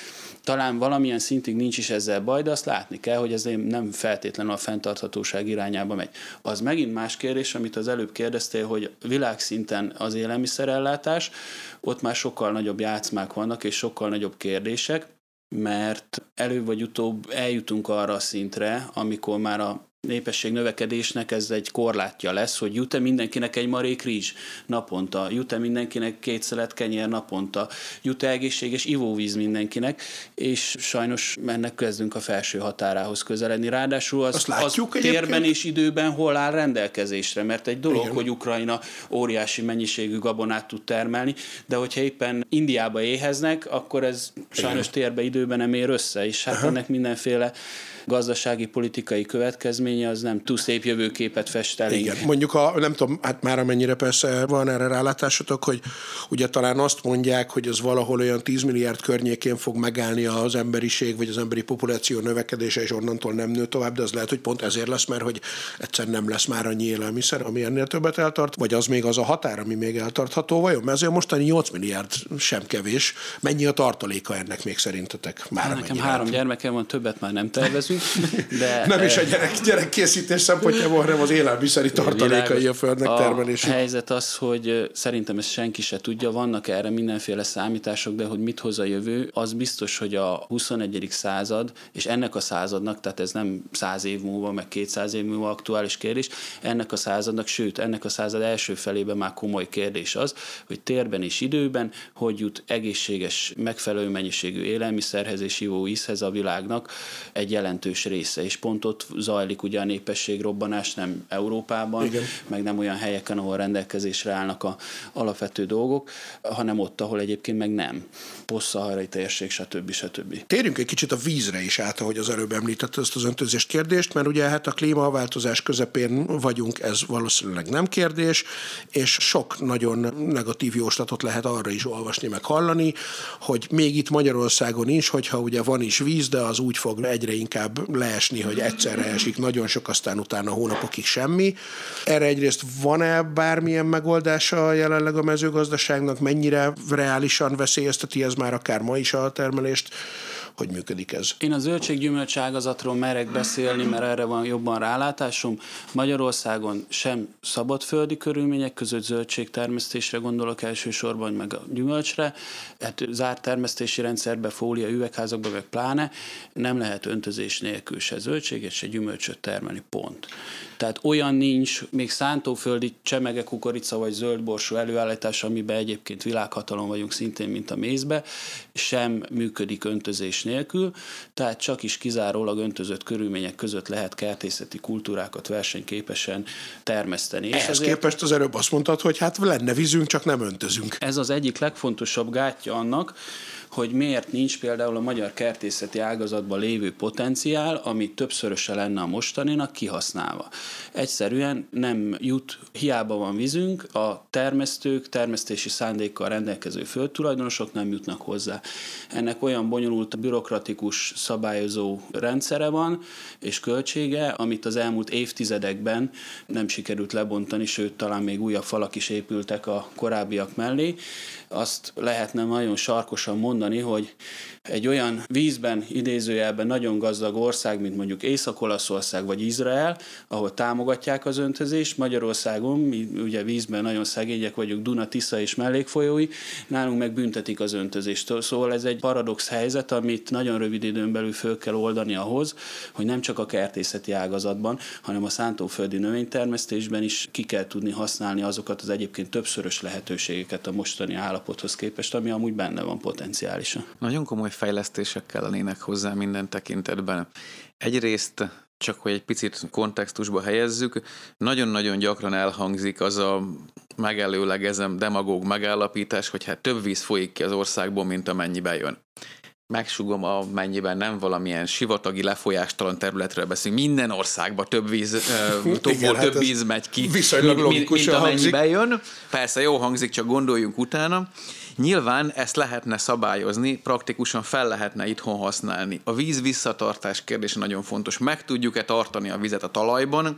Talán valamilyen szintig nincs is ezzel baj, de azt látni kell, hogy ez nem feltétlenül a fenntarthatóság irányába megy. Az megint más kérdés, amit az előbb kérdeztél, hogy világszinten az élelmiszerellátás, ott már sokkal nagyobb játszmák vannak, és sokkal nagyobb kérdések mert előbb vagy utóbb eljutunk arra a szintre, amikor már a népesség növekedésnek ez egy korlátja lesz, hogy jut-e mindenkinek egy marék rizs? Naponta, jut-e mindenkinek két szelet kenyér? Naponta, jut-e egészséges ivóvíz mindenkinek, és sajnos ennek kezdünk a felső határához közeledni. Ráadásul az, Azt látjuk az térben és időben hol áll rendelkezésre, mert egy dolog, Igen. hogy Ukrajna óriási mennyiségű gabonát tud termelni, de hogyha éppen Indiába éheznek, akkor ez sajnos térbe időben nem ér össze, és hát Aha. ennek mindenféle gazdasági, politikai következménye az nem túl szép jövőképet fest elénk. Igen, mondjuk a, nem tudom, hát már amennyire persze van erre rálátásotok, hogy ugye talán azt mondják, hogy ez valahol olyan 10 milliárd környékén fog megállni az emberiség, vagy az emberi populáció növekedése, és onnantól nem nő tovább, de az lehet, hogy pont ezért lesz, mert hogy egyszer nem lesz már annyi élelmiszer, ami ennél többet eltart, vagy az még az a határ, ami még eltartható, vajon? Mert azért mostani 8 milliárd sem kevés. Mennyi a tartaléka ennek még szerintetek? Már hát nekem három gyermekem van, többet már nem tervezünk. *laughs* De, nem is a gyerek, gyerekkészítés szempontjából, hanem az élelmiszeri tartalékai a földnek a termelési. A helyzet az, hogy szerintem ezt senki se tudja, vannak erre mindenféle számítások, de hogy mit hoz a jövő, az biztos, hogy a 21. század, és ennek a századnak, tehát ez nem száz év múlva, meg 200 év múlva aktuális kérdés, ennek a századnak, sőt, ennek a század első felében már komoly kérdés az, hogy térben és időben hogy jut egészséges, megfelelő mennyiségű élelmiszerhez és ivóvízhez a világnak egy jelentős része, és pont ott zajlik ugye a népesség robbanás, nem Európában, Igen. meg nem olyan helyeken, ahol rendelkezésre állnak a alapvető dolgok, hanem ott, ahol egyébként meg nem. Posszaharai térség, stb. stb. Térjünk egy kicsit a vízre is át, ahogy az előbb említett ezt az öntözést kérdést, mert ugye hát a klímaváltozás közepén vagyunk, ez valószínűleg nem kérdés, és sok nagyon negatív jóslatot lehet arra is olvasni, meg hallani, hogy még itt Magyarországon is, hogyha ugye van is víz, de az úgy fog egyre inkább leesni, hogy egyszerre esik nagyon sok, aztán utána hónapokig semmi. Erre egyrészt van-e bármilyen megoldása jelenleg a mezőgazdaságnak, mennyire reálisan veszélyezteti ez már akár ma is a termelést? Hogy működik ez? Én a zöldséggyümölcs ágazatról merek beszélni, mert erre van jobban rálátásom. Magyarországon sem szabadföldi körülmények között zöldségtermesztésre gondolok elsősorban, meg a gyümölcsre. Hát zárt termesztési rendszerbe, fólia, üvegházakba, meg pláne nem lehet öntözés nélkül se zöldséget, se gyümölcsöt termelni, pont. Tehát olyan nincs, még szántóföldi csemege, kukorica vagy zöldborsó előállítás, amiben egyébként világhatalom vagyunk szintén, mint a mézbe, sem működik öntözés nélkül, tehát csak is kizárólag öntözött körülmények között lehet kertészeti kultúrákat versenyképesen termeszteni. Ehhez és ezért... képest az előbb azt mondtad, hogy hát lenne vízünk, csak nem öntözünk. Ez az egyik legfontosabb gátja annak, hogy miért nincs például a magyar kertészeti ágazatban lévő potenciál, ami többszöröse lenne a mostaninak kihasználva. Egyszerűen nem jut, hiába van vízünk, a termesztők, termesztési szándékkal rendelkező földtulajdonosok nem jutnak hozzá. Ennek olyan bonyolult bürokratikus szabályozó rendszere van, és költsége, amit az elmúlt évtizedekben nem sikerült lebontani, sőt, talán még újabb falak is épültek a korábbiak mellé. Azt lehetne nagyon sarkosan mondani, hogy egy olyan vízben, idézőjelben nagyon gazdag ország, mint mondjuk Észak-Olaszország vagy Izrael, ahol támogatják az öntözést, Magyarországon, mi ugye vízben nagyon szegények vagyunk, Duna, Tisza és mellékfolyói, nálunk meg büntetik az öntözést. Szóval ez egy paradox helyzet, amit nagyon rövid időn belül föl kell oldani ahhoz, hogy nem csak a kertészeti ágazatban, hanem a szántóföldi növénytermesztésben is ki kell tudni használni azokat az egyébként többszörös lehetőségeket a mostani állapothoz képest, ami amúgy benne van potenciálisan. Nagyon komoly fejlesztések kellenének hozzá minden tekintetben. Egyrészt csak hogy egy picit kontextusba helyezzük, nagyon-nagyon gyakran elhangzik az a megelőlegezem demagóg megállapítás, hogy hát több víz folyik ki az országból, mint amennyibe jön megsugom, amennyiben nem valamilyen sivatagi lefolyástalan területről beszélünk. Minden országban több víz, *laughs* több, Igen, több hát víz megy ki, mint, mint, mint amennyiben jön. Persze jó hangzik, csak gondoljunk utána. Nyilván ezt lehetne szabályozni, praktikusan fel lehetne itthon használni. A víz visszatartás kérdése nagyon fontos. Meg tudjuk-e tartani a vizet a talajban?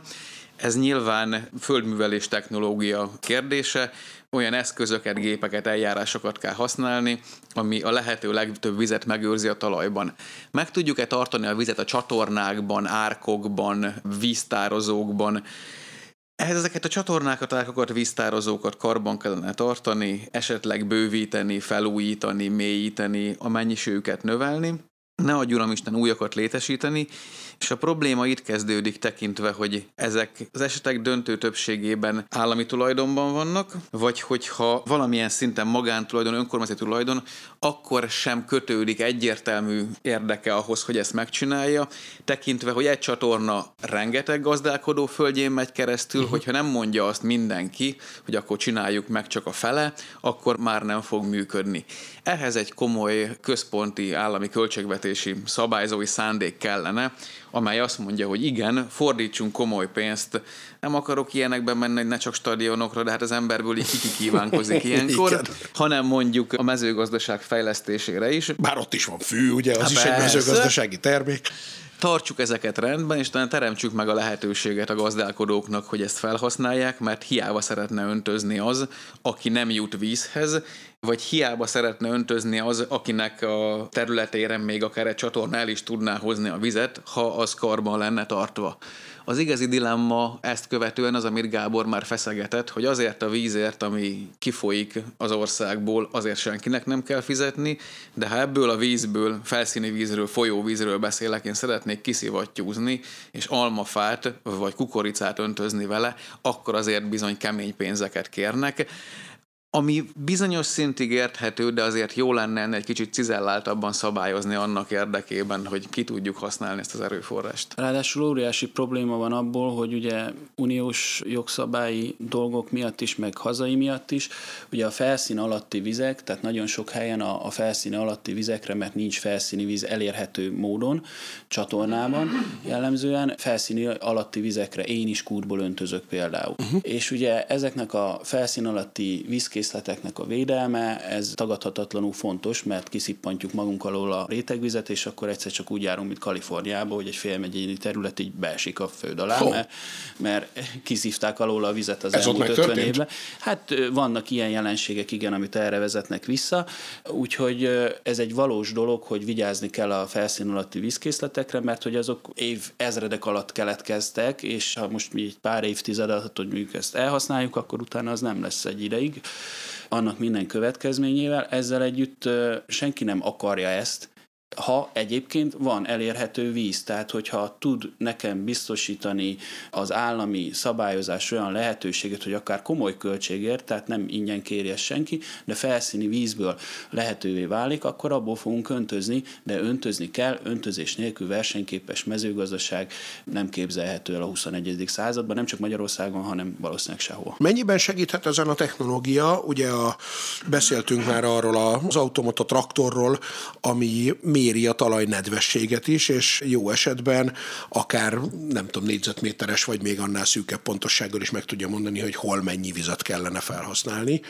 Ez nyilván földművelés technológia kérdése, olyan eszközöket, gépeket, eljárásokat kell használni, ami a lehető legtöbb vizet megőrzi a talajban. Meg tudjuk-e tartani a vizet a csatornákban, árkokban, víztározókban, ehhez ezeket a csatornákat, árkokat, víztározókat karban kellene tartani, esetleg bővíteni, felújítani, mélyíteni, a mennyiségüket növelni, ne adj Isten újakat létesíteni, és a probléma itt kezdődik tekintve, hogy ezek az esetek döntő többségében állami tulajdonban vannak, vagy hogyha valamilyen szinten magántulajdon, önkormányzati tulajdon, akkor sem kötődik egyértelmű érdeke ahhoz, hogy ezt megcsinálja, tekintve, hogy egy csatorna rengeteg gazdálkodó földjén megy keresztül, uh-huh. hogyha nem mondja azt mindenki, hogy akkor csináljuk meg csak a fele, akkor már nem fog működni. Ehhez egy komoly központi állami költségvetési szabályzói szándék kellene, amely azt mondja, hogy igen, fordítsunk komoly pénzt. Nem akarok ilyenekben menni, ne csak stadionokra, de hát az emberből így kiki kívánkozik *laughs* ilyenkor, hanem mondjuk a mezőgazdaság fejlesztésére is. Bár ott is van fű, ugye, az Há, is egy persze. mezőgazdasági termék. Tartsuk ezeket rendben, és talán teremtsük meg a lehetőséget a gazdálkodóknak, hogy ezt felhasználják, mert hiába szeretne öntözni az, aki nem jut vízhez, vagy hiába szeretne öntözni az, akinek a területére még akár egy csatorna el is tudná hozni a vizet, ha az karban lenne tartva. Az igazi dilemma ezt követően az, amit Gábor már feszegetett, hogy azért a vízért, ami kifolyik az országból, azért senkinek nem kell fizetni, de ha ebből a vízből, felszíni vízről, folyóvízről beszélek, én szeretnék kiszivattyúzni, és almafát vagy kukoricát öntözni vele, akkor azért bizony kemény pénzeket kérnek ami bizonyos szintig érthető, de azért jó lenne egy kicsit cizelláltabban szabályozni annak érdekében, hogy ki tudjuk használni ezt az erőforrást. Ráadásul óriási probléma van abból, hogy ugye uniós jogszabályi dolgok miatt is, meg hazai miatt is, ugye a felszín alatti vizek, tehát nagyon sok helyen a, a felszín alatti vizekre, mert nincs felszíni víz elérhető módon, csatornában jellemzően, felszíni alatti vizekre én is kútból öntözök például. Uh-huh. És ugye ezeknek a felszín alatti vízkészleteknek a védelme, ez tagadhatatlanul fontos, mert kiszippantjuk magunk alól a rétegvizet, és akkor egyszer csak úgy járunk, mint Kaliforniába, hogy egy félmegyényi terület így beesik a föld alá, mert, mert kiszívták alól a vizet az Ez elmúlt 50 megtörtént? évben. Hát vannak ilyen jelenségek, igen, amit erre vezetnek vissza, úgyhogy ez egy valós dolog, hogy vigyázni kell a felszín alatti vízkészletekre, mert hogy azok év ezredek alatt keletkeztek, és ha most mi egy pár évtized alatt, hogy mondjuk ezt elhasználjuk, akkor utána az nem lesz egy ideig annak minden következményével. Ezzel együtt senki nem akarja ezt, ha egyébként van elérhető víz, tehát hogyha tud nekem biztosítani az állami szabályozás olyan lehetőséget, hogy akár komoly költségért, tehát nem ingyen kéri ezt senki, de felszíni vízből lehetővé válik, akkor abból fogunk öntözni, de öntözni kell, öntözés nélkül versenyképes mezőgazdaság nem képzelhető el a 21. században, nem csak Magyarországon, hanem valószínűleg sehol. Mennyiben segíthet ezen a technológia? Ugye a, beszéltünk már arról az automata traktorról, ami méri a talaj nedvességet is, és jó esetben akár nem tudom, négyzetméteres vagy még annál szűkebb pontossággal is meg tudja mondani, hogy hol mennyi vizet kellene felhasználni.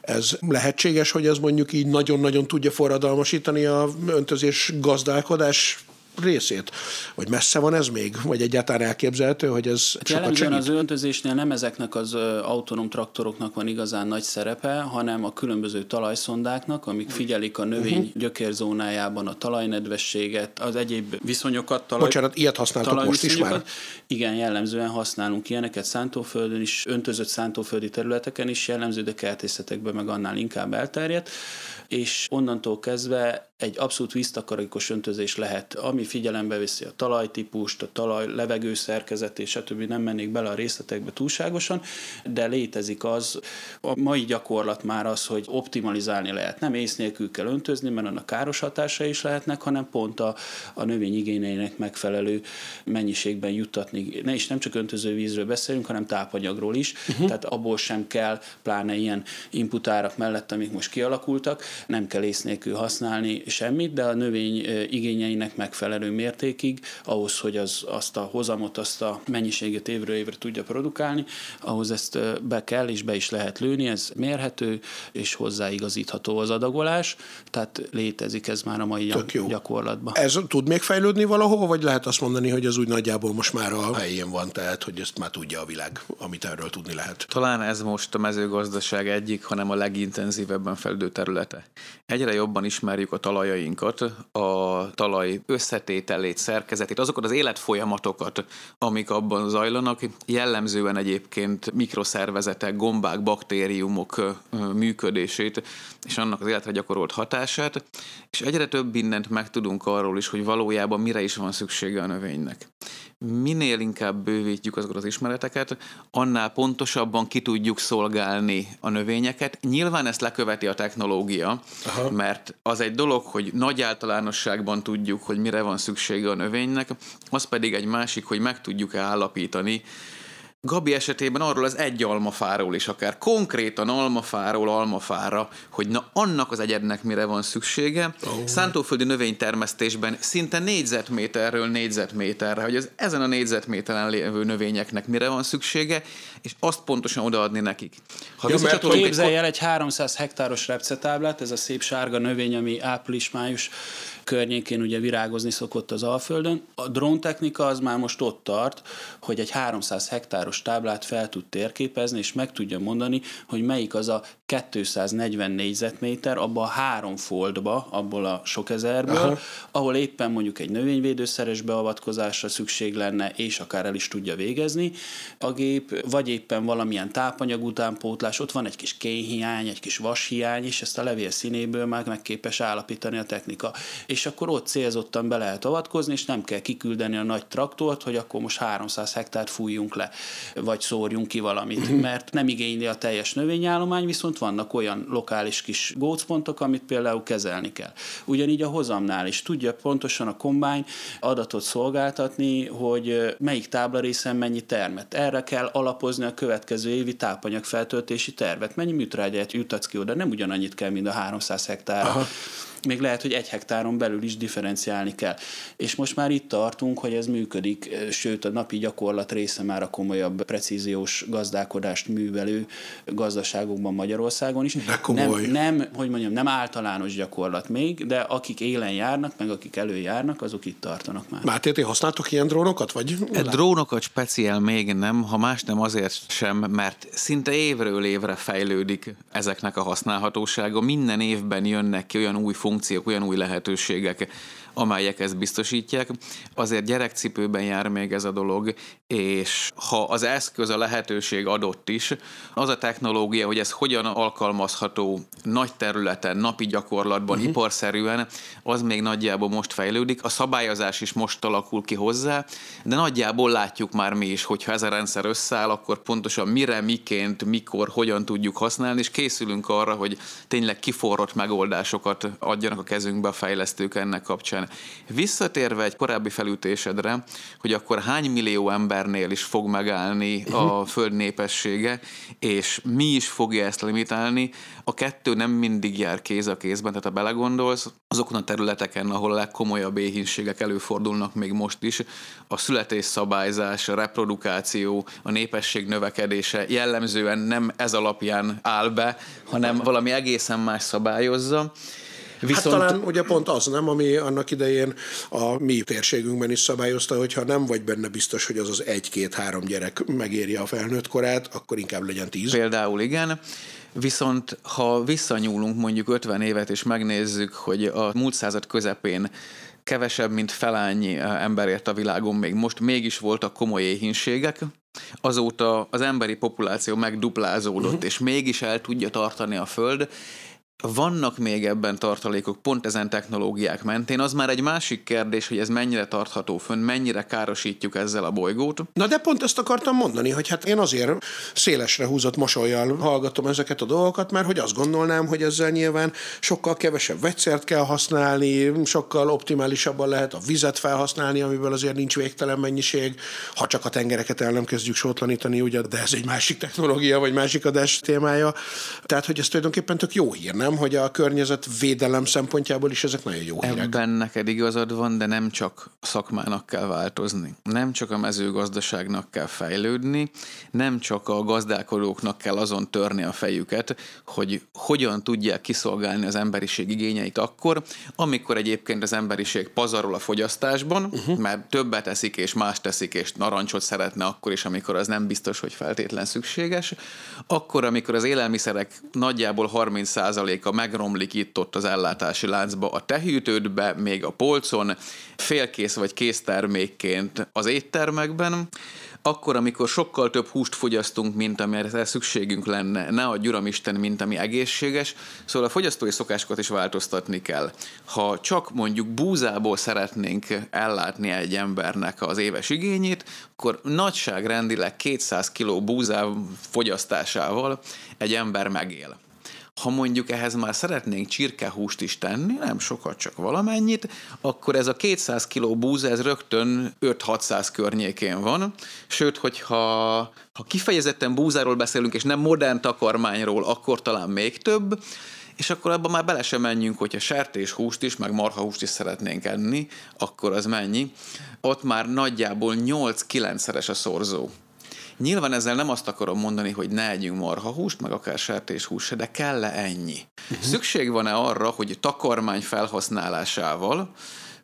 Ez lehetséges, hogy ez mondjuk így nagyon-nagyon tudja forradalmasítani a öntözés gazdálkodás részét? Vagy messze van ez még? Vagy egyáltalán elképzelhető, hogy ez sokat Jellemzően segít? az öntözésnél nem ezeknek az autonóm traktoroknak van igazán nagy szerepe, hanem a különböző talajszondáknak, amik figyelik a növény uh-huh. gyökérzónájában a talajnedvességet, az egyéb viszonyokat. Talaj, Bocsánat, ilyet használtok most is már? Igen, jellemzően használunk ilyeneket szántóföldön is, öntözött szántóföldi területeken is jellemző, de kertészetekben meg annál inkább elterjedt és onnantól kezdve egy abszolút víztakarékos öntözés lehet, ami figyelembe veszi a talajtípust, a talaj levegő szerkezetét, stb. nem mennék bele a részletekbe túlságosan, de létezik az, a mai gyakorlat már az, hogy optimalizálni lehet. Nem ész nélkül kell öntözni, mert annak káros hatásai is lehetnek, hanem pont a, a növény igényeinek megfelelő mennyiségben juttatni. Ne is nem csak öntözővízről beszélünk, hanem tápanyagról is, uh-huh. tehát abból sem kell, pláne ilyen inputárak mellett, amik most kialakultak, nem kell ész nélkül használni semmit, de a növény igényeinek megfelelő mértékig, ahhoz, hogy az, azt a hozamot, azt a mennyiséget évről évre tudja produkálni, ahhoz ezt be kell és be is lehet lőni, ez mérhető és hozzáigazítható az adagolás, tehát létezik ez már a mai Tök jó. gyakorlatban. Ez tud még fejlődni valahova, vagy lehet azt mondani, hogy ez úgy nagyjából most már a helyén van, tehát hogy ezt már tudja a világ, amit erről tudni lehet. Talán ez most a mezőgazdaság egyik, hanem a legintenzívebben fejlődő területe. Egyre jobban ismerjük a talajainkat, a talaj összetételét, szerkezetét, azokat az életfolyamatokat, amik abban zajlanak, jellemzően egyébként mikroszervezetek, gombák, baktériumok működését és annak az életre gyakorolt hatását, és egyre több mindent megtudunk arról is, hogy valójában mire is van szüksége a növénynek minél inkább bővítjük azokat az ismereteket, annál pontosabban ki tudjuk szolgálni a növényeket. Nyilván ezt leköveti a technológia, Aha. mert az egy dolog, hogy nagy általánosságban tudjuk, hogy mire van szüksége a növénynek, az pedig egy másik, hogy meg tudjuk állapítani, Gabi esetében arról az egy almafáról is akár, konkrétan almafáról almafára, hogy na annak az egyednek mire van szüksége. Oh. Szántóföldi növénytermesztésben szinte négyzetméterről négyzetméterre, hogy az ezen a négyzetméteren lévő növényeknek mire van szüksége, és azt pontosan odaadni nekik. Ha ja, mert képzelj el egy 300 hektáros repcetáblát, ez a szép sárga növény, ami április-május környékén ugye virágozni szokott az Alföldön. A dróntechnika az már most ott tart, hogy egy 300 hektáros táblát fel tud térképezni, és meg tudja mondani, hogy melyik az a 240 négyzetméter abba a három foldba, abból a sok ezerből, Aha. ahol éppen mondjuk egy növényvédőszeres beavatkozásra szükség lenne, és akár el is tudja végezni a gép, vagy éppen valamilyen tápanyag utánpótlás, ott van egy kis kénhiány, egy kis vashiány, és ezt a levél színéből már megképes állapítani a technika. És akkor ott célzottan be lehet avatkozni, és nem kell kiküldeni a nagy traktort, hogy akkor most 300 hektárt fújjunk le, vagy szórjunk ki valamit, *clears throat* mert nem igényli a teljes növényállomány, viszont viszont vannak olyan lokális kis gócpontok, amit például kezelni kell. Ugyanígy a hozamnál is tudja pontosan a kombány adatot szolgáltatni, hogy melyik táblarészen mennyi termet. Erre kell alapozni a következő évi tápanyag feltöltési tervet. Mennyi műtrágyát jutatsz ki oda, nem ugyanannyit kell, mint a 300 hektár. Aha még lehet, hogy egy hektáron belül is differenciálni kell. És most már itt tartunk, hogy ez működik, sőt a napi gyakorlat része már a komolyabb precíziós gazdálkodást művelő gazdaságokban Magyarországon is. De komoly. Nem, nem, hogy mondjam, nem általános gyakorlat még, de akik élen járnak, meg akik előjárnak, azok itt tartanak már. Máté, ti használtok ilyen drónokat? Vagy? E, drónokat speciál még nem, ha más nem azért sem, mert szinte évről évre fejlődik ezeknek a használhatósága. Minden évben jönnek ki olyan új funkciók, olyan új lehetőségek, amelyek ezt biztosítják. Azért gyerekcipőben jár még ez a dolog, és ha az eszköz, a lehetőség adott is, az a technológia, hogy ez hogyan alkalmazható nagy területen, napi gyakorlatban, uh-huh. iparszerűen, az még nagyjából most fejlődik. A szabályozás is most alakul ki hozzá, de nagyjából látjuk már mi is, hogyha ez a rendszer összeáll, akkor pontosan mire, miként, mikor, hogyan tudjuk használni, és készülünk arra, hogy tényleg kiforrott megoldásokat adjanak a kezünkbe a fejlesztők ennek kapcsán. Visszatérve egy korábbi felütésedre, hogy akkor hány millió embernél is fog megállni a mhm. föld népessége, és mi is fogja ezt limitálni, a kettő nem mindig jár kéz a kézben, tehát ha belegondolsz, azokon a területeken, ahol a legkomolyabb éhínségek előfordulnak még most is, a születésszabályzás, a reprodukáció, a népesség növekedése jellemzően nem ez alapján áll be, hanem valami egészen más szabályozza. Viszont... Hát talán ugye pont az, nem, ami annak idején a mi térségünkben is szabályozta, hogy ha nem vagy benne biztos, hogy az az egy-két-három gyerek megéri a felnőtt korát, akkor inkább legyen tíz. Például igen. Viszont ha visszanyúlunk mondjuk 50 évet, és megnézzük, hogy a múlt század közepén kevesebb, mint felányi eh, ember ért a világon még most, mégis voltak komoly éhínségek, azóta az emberi populáció megduplázódott, uh-huh. és mégis el tudja tartani a Föld, vannak még ebben tartalékok pont ezen technológiák mentén, az már egy másik kérdés, hogy ez mennyire tartható fönn, mennyire károsítjuk ezzel a bolygót. Na de pont ezt akartam mondani, hogy hát én azért szélesre húzott mosolyjal hallgatom ezeket a dolgokat, mert hogy azt gondolnám, hogy ezzel nyilván sokkal kevesebb vegyszert kell használni, sokkal optimálisabban lehet a vizet felhasználni, amiből azért nincs végtelen mennyiség, ha csak a tengereket el nem kezdjük sótlanítani, ugye, de ez egy másik technológia, vagy másik adás témája. Tehát, hogy ez tulajdonképpen tök jó hír, nem? Hogy a környezetvédelem szempontjából is ezek nagyon jó hírek. Ebben neked igazad van, de nem csak szakmának kell változni. Nem csak a mezőgazdaságnak kell fejlődni, nem csak a gazdálkodóknak kell azon törni a fejüket, hogy hogyan tudják kiszolgálni az emberiség igényeit akkor, amikor egyébként az emberiség pazarol a fogyasztásban, uh-huh. mert többet eszik és más teszik, és narancsot szeretne akkor is, amikor az nem biztos, hogy feltétlen szükséges, akkor, amikor az élelmiszerek nagyjából 30% a megromlik itt ott az ellátási láncba, a tehűtődbe, még a polcon, félkész vagy késztermékként az éttermekben, akkor, amikor sokkal több húst fogyasztunk, mint amire szükségünk lenne, ne a gyuramisten, mint ami egészséges, szóval a fogyasztói szokásokat is változtatni kell. Ha csak mondjuk búzából szeretnénk ellátni egy embernek az éves igényét, akkor nagyságrendileg 200 kg búzá fogyasztásával egy ember megél. Ha mondjuk ehhez már szeretnénk csirkehúst is tenni, nem sokat, csak valamennyit, akkor ez a 200 kg búza, ez rögtön 5-600 környékén van. Sőt, hogyha ha kifejezetten búzáról beszélünk, és nem modern takarmányról, akkor talán még több, és akkor abban már bele sem menjünk, hogyha sertéshúst is, meg marhahúst is szeretnénk enni, akkor az mennyi. Ott már nagyjából 8-9-szeres a szorzó. Nyilván ezzel nem azt akarom mondani, hogy ne együnk marhahúst, meg akár sertéshúst se, de kell-e ennyi? Uh-huh. Szükség van-e arra, hogy takarmány felhasználásával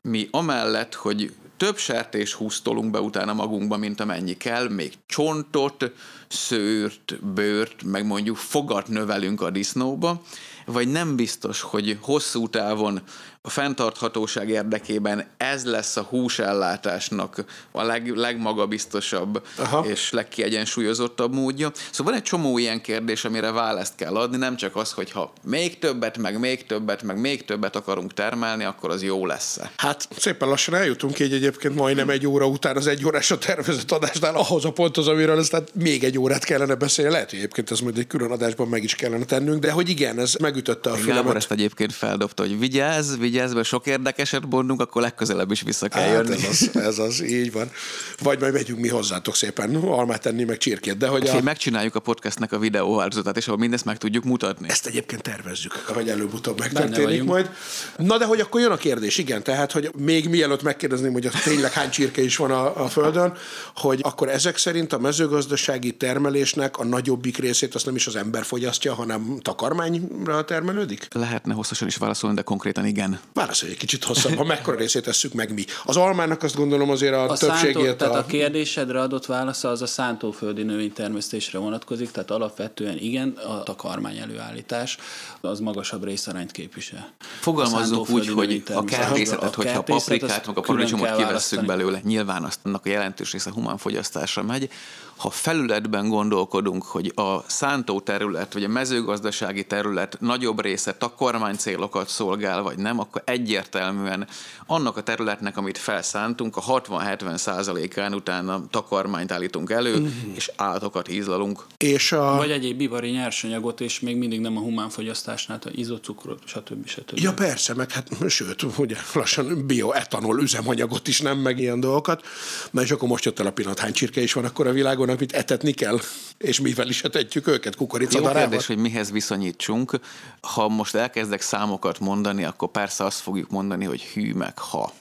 mi amellett, hogy több sertés húztolunk be utána magunkba, mint amennyi kell, még csontot, szőrt, bőrt, meg mondjuk fogat növelünk a disznóba, vagy nem biztos, hogy hosszú távon a fenntarthatóság érdekében ez lesz a húsellátásnak a leg, legmagabiztosabb Aha. és legkiegyensúlyozottabb módja. Szóval van egy csomó ilyen kérdés, amire választ kell adni, nem csak az, hogy ha még többet, meg még többet, meg még többet akarunk termelni, akkor az jó lesz -e. Hát szépen lassan eljutunk így egyébként majdnem egy óra után az egy órás a tervezett adásnál ahhoz a ponthoz, amiről aztán még egy órát kellene beszélni. Lehet, hogy egyébként ez majd egy külön adásban meg is kellene tennünk, de hogy igen, ez megütötte a. Gábor ezt egyébként feldobta, hogy vigyázz, vigyázz vigyázz, mert sok érdekeset mondunk, akkor legközelebb is vissza kell hát jönni. Ez az, ez az, így van. Vagy majd megyünk mi hozzátok szépen almát tenni, meg csirkét. De hogy a... megcsináljuk a podcastnek a videó változatát, és ahol mindezt meg tudjuk mutatni. Ezt egyébként tervezzük, hogy előbb-utóbb megtörténik majd. Na de hogy akkor jön a kérdés, igen, tehát, hogy még mielőtt megkérdezném, hogy tényleg hány csirke is van a, a Földön, hogy akkor ezek szerint a mezőgazdasági termelésnek a nagyobbik részét azt nem is az ember fogyasztja, hanem takarmányra termelődik? Lehetne hosszasan is válaszolni, de konkrétan igen. Válaszolj egy kicsit hosszabb, mekkora részét tesszük meg mi. Az almának azt gondolom azért a, a többségét. Szántó, tehát a... a kérdésedre adott válasza az a szántóföldi növénytermesztésre vonatkozik, tehát alapvetően igen, a takarmány előállítás az magasabb részarányt képvisel. Fogalmazzunk úgy, hogy a kertészetet, hogyha a paprikát, meg a paradicsomot kivesszük belőle, nyilván azt annak a jelentős része humán fogyasztásra megy, ha felületben gondolkodunk, hogy a szántó terület, vagy a mezőgazdasági terület nagyobb része takarmány célokat szolgál, vagy nem, akkor egyértelműen annak a területnek, amit felszántunk, a 60-70 százalékán utána takarmányt állítunk elő, uh-huh. és állatokat hízlalunk. És a... Vagy egyéb bivari nyersanyagot, és még mindig nem a humán fogyasztásnál, a izocukrot, stb. stb. Ja persze, meg hát sőt, ugye lassan bioetanol üzemanyagot is nem, meg ilyen dolgokat. Na és akkor most jött el a pillanat, hány csirke is van akkor a világon, amit etetni kell, és mivel is etetjük őket, kukoricadarával? Jó kérdés, hogy mihez viszonyítsunk. Ha most elkezdek számokat mondani, akkor persze azt fogjuk mondani, hogy hű meg ha.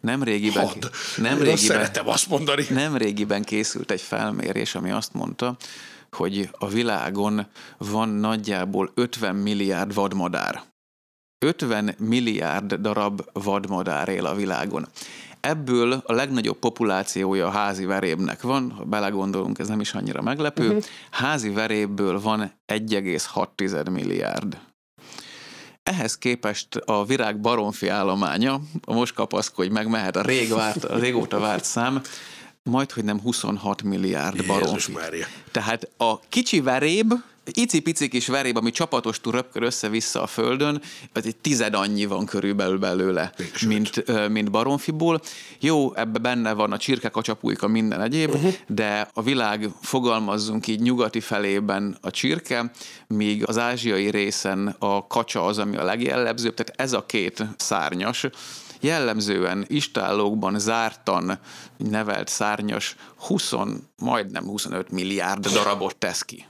Nem régiben, Had. nem régiben, szeretem azt mondani. Nem régiben készült egy felmérés, ami azt mondta, hogy a világon van nagyjából 50 milliárd vadmadár. 50 milliárd darab vadmadár él a világon. Ebből a legnagyobb populációja a házi verébnek van, ha belegondolunk, ez nem is annyira meglepő. Uh-huh. Házi verébből van 1,6 milliárd. Ehhez képest a virág baromfi állománya, a most kapaszkodj meg, mehet a, rég várt, a régóta várt szám, majd, hogy nem 26 milliárd baromfi. Tehát a kicsi veréb icipici kis veréb, ami csapatostul röpkör össze-vissza a földön, az egy tized annyi van körülbelül belőle, mint, mint baromfiból. Jó, ebbe benne van a csirke, a minden egyéb, uh-huh. de a világ, fogalmazzunk így, nyugati felében a csirke, míg az ázsiai részen a kacsa az, ami a legjellemzőbb, tehát ez a két szárnyas, jellemzően istállókban zártan nevelt szárnyas 20, majdnem 25 milliárd darabot tesz ki.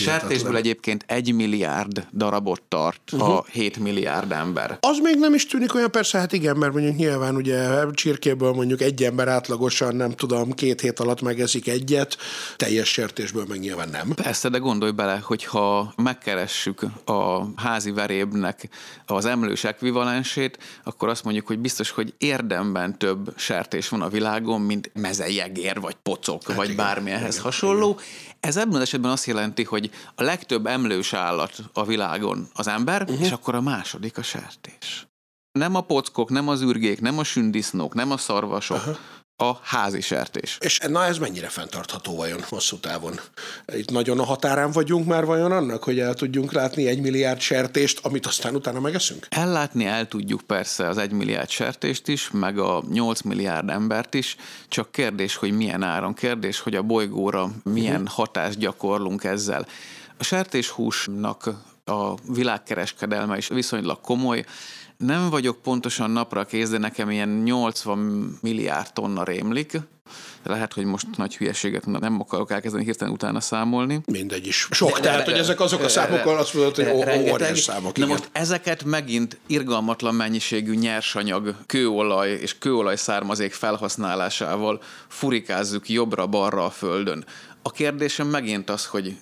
Sertésből egyébként egy milliárd darabot tart uh-huh. a 7 milliárd ember. Az még nem is tűnik olyan, persze, hát igen, mert mondjuk nyilván ugye csirkéből mondjuk egy ember átlagosan, nem tudom, két hét alatt megeszik egyet, teljes sertésből meg nyilván nem. Persze, de gondolj bele, hogyha megkeressük a házi verébnek az emlős ekvivalensét, akkor azt mondjuk, hogy biztos, hogy érdemben több sertés van a világon, mint mezejegér, vagy pocok, hát vagy igen, bármilyenhez igen, hasonló. Igen. Ez ebben az esetben azt jelenti, hogy a legtöbb emlős állat a világon az ember, uh-huh. és akkor a második a sertés. Nem a pockok, nem az ürgék, nem a sündisznók, nem a szarvasok, uh-huh a házi sertés. És na ez mennyire fenntartható vajon hosszú távon? Itt nagyon a határán vagyunk már vajon annak, hogy el tudjunk látni egy milliárd sertést, amit aztán utána megeszünk? Ellátni el tudjuk persze az egy milliárd sertést is, meg a 8 milliárd embert is, csak kérdés, hogy milyen áron, kérdés, hogy a bolygóra milyen uh-huh. hatást gyakorlunk ezzel. A sertéshúsnak a világkereskedelme is viszonylag komoly, nem vagyok pontosan napra kész, de nekem ilyen 80 milliárd tonna rémlik. Lehet, hogy most nagy hülyeséget nem akarok elkezdeni hirtelen utána számolni. Mindegy is. Sok, de, tehát, de, hogy ezek azok a számok, azt mondod, hogy óriás számok. Na most ezeket megint irgalmatlan mennyiségű nyersanyag, kőolaj és kőolaj származék felhasználásával furikázzuk jobbra-balra a földön. A kérdésem megint az, hogy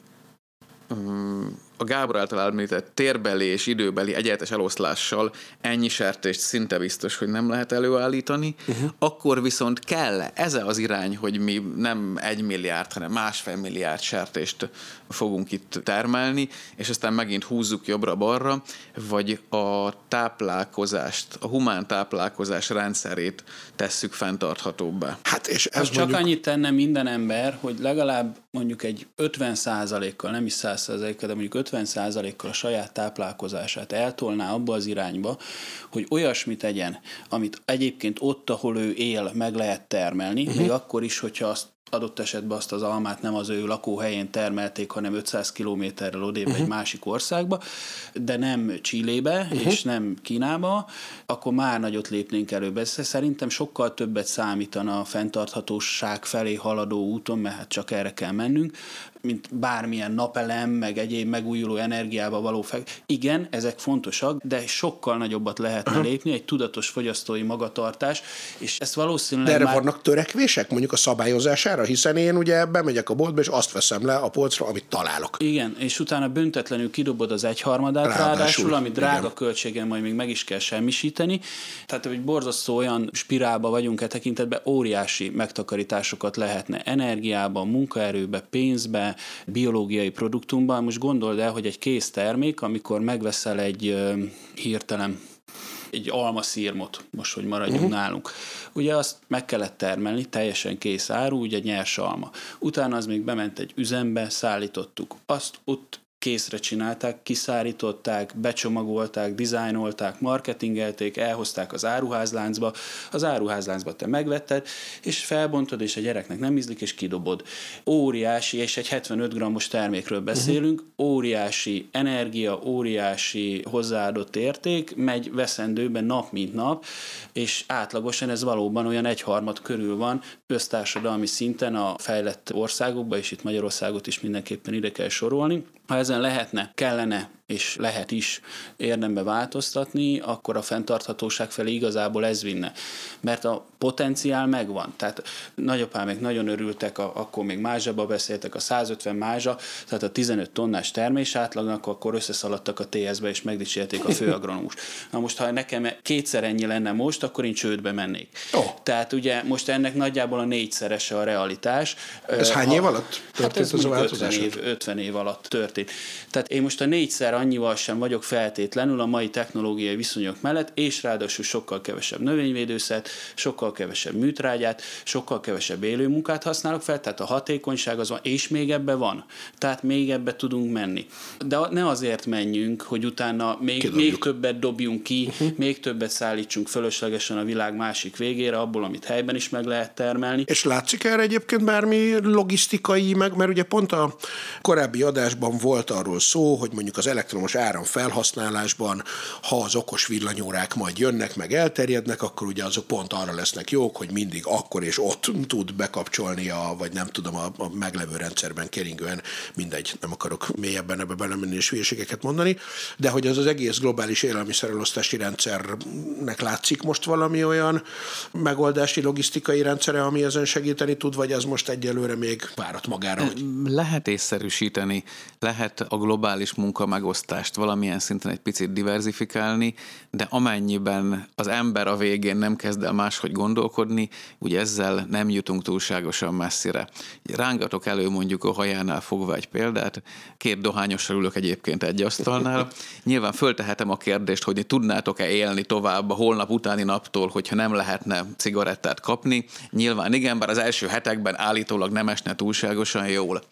a Gábor által említett térbeli és időbeli egyenletes eloszlással ennyi sertést szinte biztos, hogy nem lehet előállítani, uh-huh. akkor viszont kell ez az irány, hogy mi nem egy milliárd, hanem másfél milliárd sertést fogunk itt termelni, és aztán megint húzzuk jobbra-balra, vagy a táplálkozást, a humán táplálkozás rendszerét tesszük fenntarthatóbbá. Hát és ez mondjuk... Csak annyit tenne minden ember, hogy legalább mondjuk egy 50 kal nem is 100 kal de mondjuk 50 kal a saját táplálkozását eltolná abba az irányba, hogy olyasmit tegyen, amit egyébként ott, ahol ő él, meg lehet termelni, uh-huh. még akkor is, hogyha azt adott esetben azt az almát nem az ő lakóhelyén termelték, hanem 500 kilométerrel odébb uh-huh. egy másik országba, de nem Csillébe uh-huh. és nem Kínába, akkor már nagyot lépnénk előbb. Ez szerintem sokkal többet számítana a fenntarthatóság felé haladó úton, mert hát csak erre kell mennünk, mint bármilyen napelem, meg egyéb megújuló energiába való fel. Igen, ezek fontosak, de sokkal nagyobbat lehetne lépni, egy tudatos fogyasztói magatartás, és ezt valószínűleg De erre már... vannak törekvések, mondjuk a szabályozására, hiszen én ugye bemegyek a boltba, és azt veszem le a polcra, amit találok. Igen, és utána büntetlenül kidobod az egyharmadát, ráadásul, ráadásul ami drága igen. költségen majd még meg is kell semmisíteni. Tehát egy borzasztó olyan spirálba vagyunk e tekintetben, óriási megtakarításokat lehetne energiában, munkaerőbe, pénzbe, biológiai produktumban. Most gondold el, hogy egy kész termék, amikor megveszel egy hirtelen egy almaszírmot, most hogy maradjunk uh-huh. nálunk. Ugye azt meg kellett termelni, teljesen kész áru, ugye nyers alma. Utána az még bement egy üzembe, szállítottuk. Azt ott készre csinálták, kiszárították, becsomagolták, dizájnolták, marketingelték, elhozták az áruházláncba, az áruházláncba te megvetted, és felbontod, és a gyereknek nem ízlik, és kidobod. Óriási, és egy 75 grammos termékről beszélünk, uh-huh. óriási energia, óriási hozzáadott érték, megy veszendőben nap mint nap, és átlagosan ez valóban olyan egyharmad körül van köztársadalmi szinten a fejlett országokban, és itt Magyarországot is mindenképpen ide kell sorolni. Ha ezen lehetne, kellene és lehet is érdembe változtatni, akkor a fenntarthatóság felé igazából ez vinne. Mert a potenciál megvan. Tehát nagyapámék nagyon örültek, a, akkor még mázsaba beszéltek, a 150 mázsa, tehát a 15 tonnás termés átlagnak, akkor összeszaladtak a TS-be és megdicsérték a főagronómus. Na most, ha nekem kétszer ennyi lenne most, akkor én csődbe mennék. Oh. Tehát ugye most ennek nagyjából a négyszerese a realitás. Ez hány év alatt történt hát ez az a 50 év, 50 év alatt történt. Tehát én most a négyszer annyival sem vagyok feltétlenül a mai technológiai viszonyok mellett, és ráadásul sokkal kevesebb növényvédőszert, sokkal kevesebb műtrágyát, sokkal kevesebb élőmunkát használok fel, tehát a hatékonyság az van, és még ebbe van. Tehát még ebbe tudunk menni. De ne azért menjünk, hogy utána még, még többet dobjunk ki, uh-huh. még többet szállítsunk fölöslegesen a világ másik végére, abból, amit helyben is meg lehet termelni. És látszik erre egyébként bármi logisztikai, meg, mert ugye pont a korábbi adásban volt arról szó, hogy mondjuk az elektromos áram felhasználásban, ha az okos villanyórák majd jönnek, meg elterjednek, akkor ugye azok pont arra lesznek jók, hogy mindig akkor és ott tud bekapcsolni a, vagy nem tudom, a, a meglevő rendszerben keringően, mindegy, nem akarok mélyebben ebbe belemenni és hülyeségeket mondani, de hogy az az egész globális élelmiszerelosztási rendszernek látszik most valami olyan megoldási logisztikai rendszere, ami ezen segíteni tud, vagy ez most egyelőre még várat magára? Hogy... Lehet észszerűsíteni, lehet a globális munka megosztást valamilyen szinten egy picit diversifikálni, de amennyiben az ember a végén nem kezd el máshogy gondolkodni, ugye ezzel nem jutunk túlságosan messzire. Rángatok elő mondjuk a hajánál fogva egy példát, két dohányosra ülök egyébként egy asztalnál. Nyilván föltehetem a kérdést, hogy tudnátok-e élni tovább a holnap utáni naptól, hogyha nem lehetne cigarettát kapni. Nyilván igen, bár az első hetekben állítólag nem esne túlságosan jól.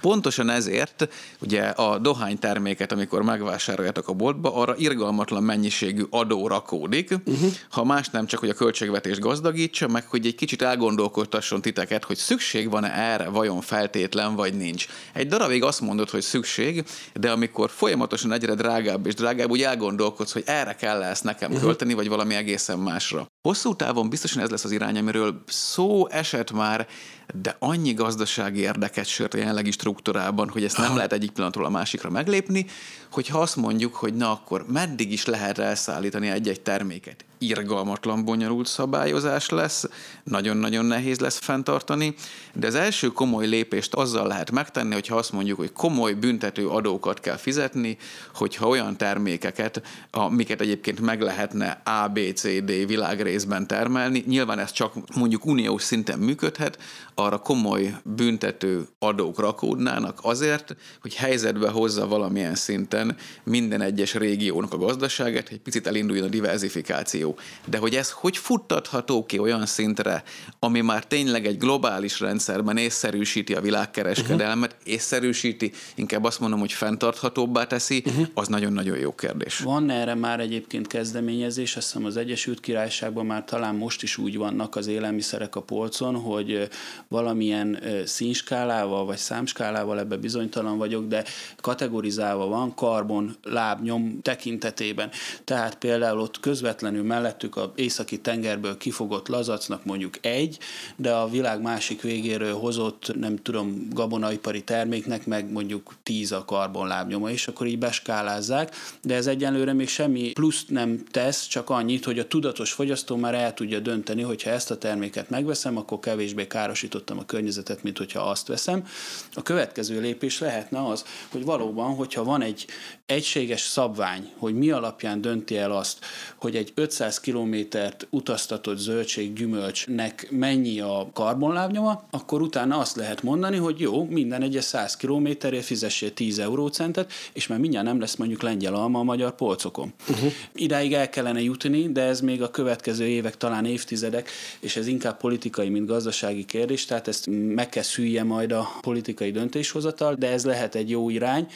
Pontosan ezért ugye a dohányterméket, amikor amikor megvásároljátok a boltba, arra irgalmatlan mennyiségű adó rakódik, uh-huh. ha más nem csak, hogy a költségvetést gazdagítsa, meg hogy egy kicsit elgondolkodtasson titeket, hogy szükség van-e erre, vajon feltétlen, vagy nincs. Egy darabig azt mondod, hogy szükség, de amikor folyamatosan egyre drágább és drágább, úgy elgondolkodsz, hogy erre kell ezt nekem uh-huh. költeni, vagy valami egészen másra. Hosszú távon biztosan ez lesz az irány, amiről szó esett már, de annyi gazdasági érdeket sört a jelenlegi struktúrában, hogy ezt nem lehet egyik pillanatról a másikra meglépni, hogyha azt mondjuk, hogy na akkor meddig is lehet elszállítani egy-egy terméket. Irgalmatlan bonyolult szabályozás lesz, nagyon-nagyon nehéz lesz fenntartani, de az első komoly lépést azzal lehet megtenni, hogyha azt mondjuk, hogy komoly büntető adókat kell fizetni, hogyha olyan termékeket, amiket egyébként meg lehetne A, B, C, D világrészben termelni, nyilván ez csak mondjuk uniós szinten működhet, arra komoly büntető adók rakódnának azért, hogy helyzetbe hozza valamilyen szinten minden egyes régiónak a gazdaságát, hogy picit elinduljon a diversifikáció. De hogy ez hogy futtatható ki olyan szintre, ami már tényleg egy globális rendszerben észszerűsíti a világkereskedelmet, uh-huh. észszerűsíti, inkább azt mondom, hogy fenntarthatóbbá teszi, uh-huh. az nagyon-nagyon jó kérdés. Van erre már egyébként kezdeményezés, azt hiszem az Egyesült Királyságban már talán most is úgy vannak az élelmiszerek a polcon, hogy valamilyen színskálával vagy számskálával, ebbe bizonytalan vagyok, de kategorizálva van karbon lábnyom tekintetében. Tehát például ott közvetlenül mellettük a északi tengerből kifogott lazacnak mondjuk egy, de a világ másik végéről hozott, nem tudom, gabonaipari terméknek meg mondjuk tíz a karbon lábnyoma, és akkor így beskálázzák, de ez egyenlőre még semmi pluszt nem tesz, csak annyit, hogy a tudatos fogyasztó már el tudja dönteni, hogyha ezt a terméket megveszem, akkor kevésbé károsít károsítottam a környezetet, mint hogyha azt veszem. A következő lépés lehetne az, hogy valóban, hogyha van egy egységes szabvány, hogy mi alapján dönti el azt, hogy egy 500 kilométert utaztatott zöldség gyümölcsnek mennyi a karbonlábnyoma, akkor utána azt lehet mondani, hogy jó, minden egyes 100 kilométerért fizessél 10 eurócentet, és már mindjárt nem lesz mondjuk lengyel alma a magyar polcokon. Uh-huh. Idáig el kellene jutni, de ez még a következő évek, talán évtizedek, és ez inkább politikai, mint gazdasági kérdés, tehát ezt meg kell szülje majd a politikai döntéshozatal, de ez lehet egy jó irány,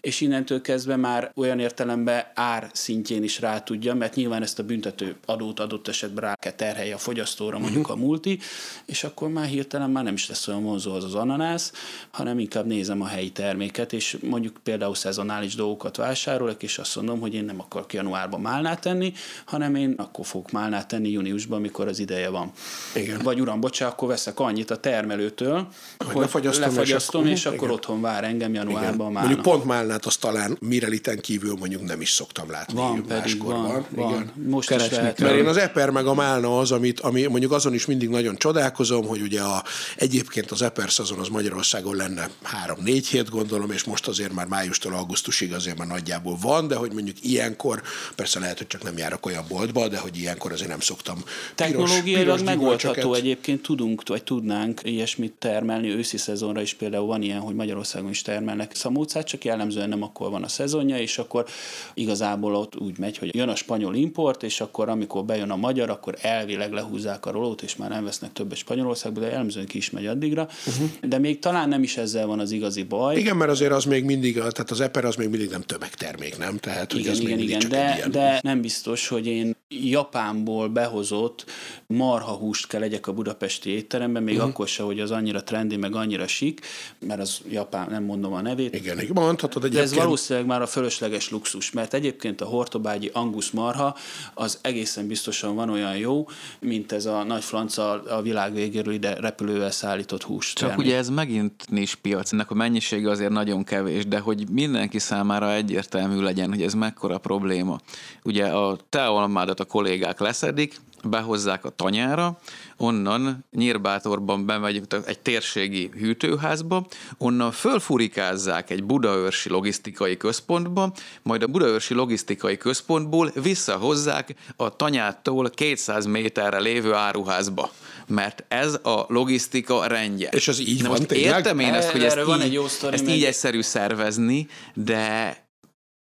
és innentől kezdve már olyan értelemben ár szintjén is rá tudja, mert nyilván ezt a büntető adót adott esetben rá kell terhelje a fogyasztóra, mondjuk a multi, és akkor már hirtelen már nem is lesz olyan vonzó az az ananász, hanem inkább nézem a helyi terméket, és mondjuk például szezonális dolgokat vásárolok, és azt mondom, hogy én nem akarok januárban málnát tenni, hanem én akkor fogok málnát tenni júniusban, amikor az ideje van. Igen. Vagy uram, bocsánat, akkor veszek annyit a termelőtől, hogy, hogy lefagyasztom, lefagyasztom és, és akkor, akkor otthon vár engem januárban már. Mondjuk pont málnát azt talán mireliten kívül mondjuk nem is szoktam látni. Van pedig, van, van. Igen. Most is lehet. Mert én az eper meg a málna az, amit, ami mondjuk azon is mindig nagyon csodálkozom, hogy ugye a, egyébként az eper szezon az Magyarországon lenne három-négy hét gondolom, és most azért már májustól augusztusig azért már nagyjából van, de hogy mondjuk ilyenkor, persze lehet, hogy csak nem járok olyan boltba, de hogy ilyenkor azért nem szoktam Technológiailag megoldható egyébként tudunk, vagy tudnánk ilyesmit termelni. Őszi szezonra is például van ilyen, hogy Magyarországon is termelnek szamócát, csak jellemzően nem akkor van a szezonja, és akkor igazából ott úgy megy, hogy jön a spanyol import, és akkor amikor bejön a magyar, akkor elvileg lehúzzák a rolót, és már nem vesznek többet Spanyolországból, de jellemzően ki is megy addigra. Uh-huh. De még talán nem is ezzel van az igazi baj. Igen, mert azért az még mindig, tehát az eper az még mindig nem tömegtermék, nem? Tehát, igen, hogy igen, még igen, de, de nem biztos, hogy én Japánból behozott marhahúst kell legyek a budapesti étteremben, még uh-huh. akkor se, hogy az annyira trendi, meg annyira sik, mert az Japán, nem mondom a nevét. Igen, mondhatod egyébként. De ez valószínűleg már a fölösleges luxus, mert egyébként a hortobágyi angus marha az egészen biztosan van olyan jó, mint ez a nagy franca a világ végéről ide repülővel szállított hús. Csak termék. ugye ez megint nincs piac, ennek a mennyisége azért nagyon kevés, de hogy mindenki számára egyértelmű legyen, hogy ez mekkora probléma. Ugye a te almádat a kollégák leszedik, behozzák a tanyára, onnan Nyírbátorban bemegy egy térségi hűtőházba, onnan fölfurikázzák egy budaörsi logisztikai központba, majd a budaörsi logisztikai központból visszahozzák a tanyától 200 méterre lévő áruházba mert ez a logisztika rendje. És az így Na van most tényleg? Értem én ezt, hogy ezt, van így, egy jó ezt így egyszerű szervezni, de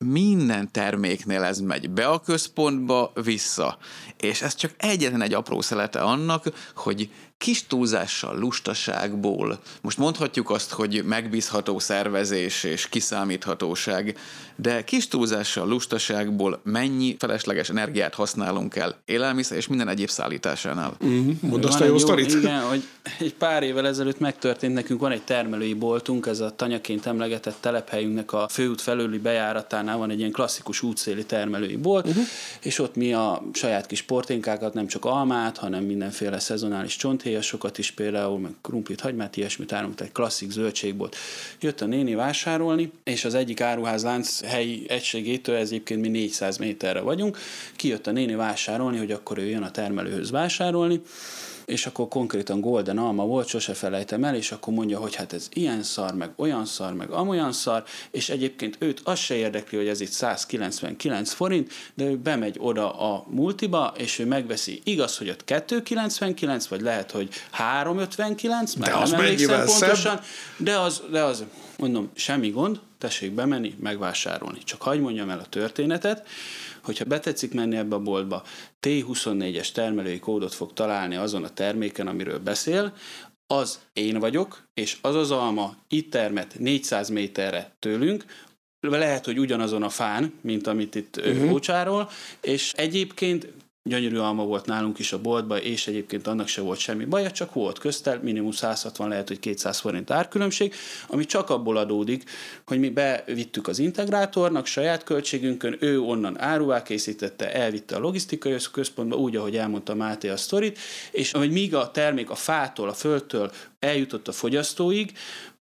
minden terméknél ez megy be a központba, vissza. És ez csak egyetlen egy apró szelete annak, hogy kis túlzással, lustaságból, most mondhatjuk azt, hogy megbízható szervezés és kiszámíthatóság, de kis túlzással, lustaságból mennyi felesleges energiát használunk el élelmiszer és minden egyéb szállításánál. Mm, mondd azt a jó, jó sztorit. Igen, hogy egy pár évvel ezelőtt megtörtént nekünk, van egy termelői boltunk, ez a tanyaként emlegetett telephelyünknek a főút felőli bejáratánál van egy ilyen klasszikus útszéli termelői bolt, uh-huh. és ott mi a saját kis porténkákat, nem csak almát, hanem mindenféle szezonális csonthéjasokat is például, meg krumplit, hagymát, ilyesmit árunk, egy klasszik zöldségbolt. Jött a néni vásárolni, és az egyik áruházlánc helyi egységétől, ez egyébként mi 400 méterre vagyunk, kijött a néni vásárolni, hogy akkor ő jön a termelőhöz vásárolni, és akkor konkrétan Golden Alma volt, sose felejtem el, és akkor mondja, hogy hát ez ilyen szar, meg olyan szar, meg amolyan szar, és egyébként őt az se érdekli, hogy ez itt 199 forint, de ő bemegy oda a multiba, és ő megveszi, igaz, hogy ott 299, vagy lehet, hogy 359, mert de nem emlékszem pontosan, szebb. de az, de az, mondom, semmi gond, tessék bemenni, megvásárolni. Csak hagyd mondjam el a történetet, hogyha betetszik menni ebbe a boltba, T24-es termelői kódot fog találni azon a terméken, amiről beszél, az én vagyok, és az az alma itt termet 400 méterre tőlünk, lehet, hogy ugyanazon a fán, mint amit itt uh-huh. ócsárol, és egyébként gyönyörű alma volt nálunk is a boltban, és egyébként annak se volt semmi baja, csak volt köztel, minimum 160, lehet, hogy 200 forint árkülönbség, ami csak abból adódik, hogy mi bevittük az integrátornak saját költségünkön, ő onnan áruvá készítette, elvitte a logisztikai központba, úgy, ahogy elmondta Máté a sztorit, és hogy míg a termék a fától, a földtől eljutott a fogyasztóig,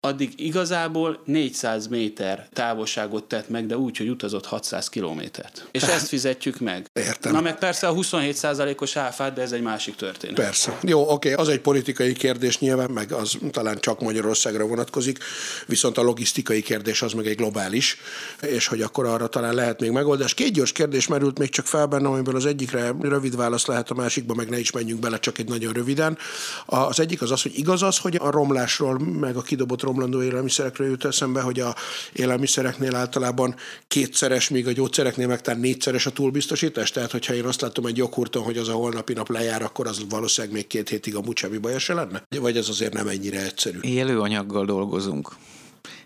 addig igazából 400 méter távolságot tett meg, de úgy, hogy utazott 600 kilométert. És ezt fizetjük meg. Értem. Na meg persze a 27%-os áfát, de ez egy másik történet. Persze. Jó, oké, az egy politikai kérdés nyilván, meg az talán csak Magyarországra vonatkozik, viszont a logisztikai kérdés az meg egy globális, és hogy akkor arra talán lehet még megoldás. Két gyors kérdés merült még csak fel bennem, amiből az egyikre rövid válasz lehet, a másikba meg ne is menjünk bele, csak egy nagyon röviden. Az egyik az az, hogy igaz az, hogy a romlásról, meg a kidobott romlandó élelmiszerekről jut eszembe, hogy a élelmiszereknél általában kétszeres, míg a gyógyszereknél meg talán négyszeres a túlbiztosítás. Tehát, hogyha én azt látom egy joghurton, hogy az a holnapi nap lejár, akkor az valószínűleg még két hétig a semmi baja se lenne? Vagy ez azért nem ennyire egyszerű? Élő anyaggal dolgozunk.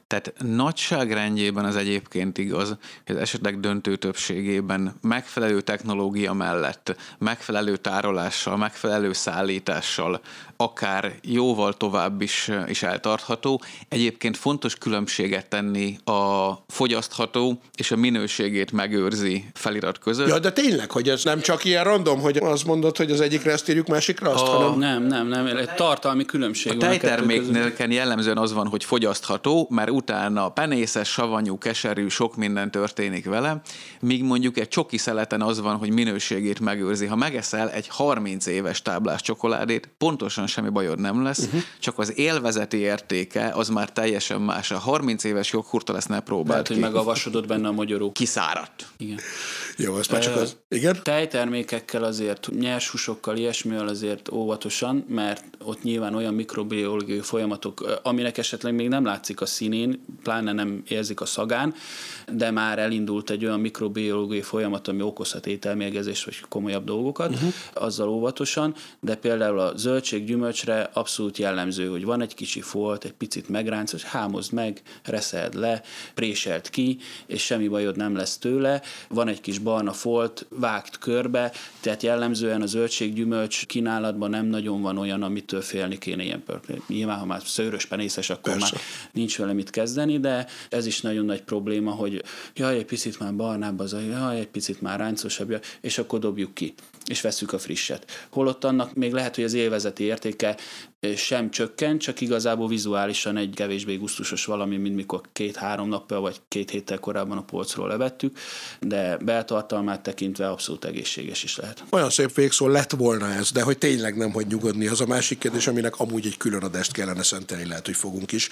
Tehát nagyságrendjében az egyébként igaz, hogy az esetek döntő többségében megfelelő technológia mellett, megfelelő tárolással, megfelelő szállítással, akár jóval tovább is, is eltartható. Egyébként fontos különbséget tenni a fogyasztható és a minőségét megőrzi felirat között. Ja, de tényleg, hogy ez nem csak ilyen random, hogy azt mondod, hogy az egyikre ezt írjuk, másikra azt, a... hanem... Nem, nem, nem, egy tartalmi különbség a tejterméknél jellemzően az van, hogy fogyasztható, mert utána penészes, savanyú, keserű, sok minden történik vele, míg mondjuk egy csoki szeleten az van, hogy minőségét megőrzi. Ha megeszel egy 30 éves táblás csokoládét, pontosan semmi bajod nem lesz, uh-huh. csak az élvezeti értéke az már teljesen más. A 30 éves joghurtal ezt ne próbáld Lehet, ki. hogy megavasodott benne a magyaró. Kiszáradt. Igen. Jó, ez már csak az. Igen? Tejtermékekkel azért, nyers húsokkal, ilyesmivel azért óvatosan, mert ott nyilván olyan mikrobiológiai folyamatok, aminek esetleg még nem látszik a színén, pláne nem érzik a szagán, de már elindult egy olyan mikrobiológiai folyamat, ami okozhat ételmérgezést vagy komolyabb dolgokat, uh-huh. azzal óvatosan, de például a zöldség, gyümölcsre abszolút jellemző, hogy van egy kicsi folt, egy picit megránc, hogy hámozd meg, reszeld le, préselt ki, és semmi bajod nem lesz tőle, van egy kis barna folt, vágt körbe, tehát jellemzően a zöldséggyümölcs kínálatban nem nagyon van olyan, amitől félni kéne ilyen pörkli. Nyilván, ha már szőrös penészes, akkor Persze. már nincs vele mit kezdeni, de ez is nagyon nagy probléma, hogy jaj, egy picit már barnább az, jaj, egy picit már ráncosabb, és akkor dobjuk ki és veszük a frisset. Holott annak még lehet, hogy az élvezeti értéke sem csökken, csak igazából vizuálisan egy kevésbé gusztusos valami, mint mikor két-három nappal vagy két héttel korábban a polcról levettük, de beltartalmát tekintve abszolút egészséges is lehet. Olyan szép végszó lett volna ez, de hogy tényleg nem hogy nyugodni, az a másik kérdés, aminek amúgy egy külön adást kellene szentelni, lehet, hogy fogunk is,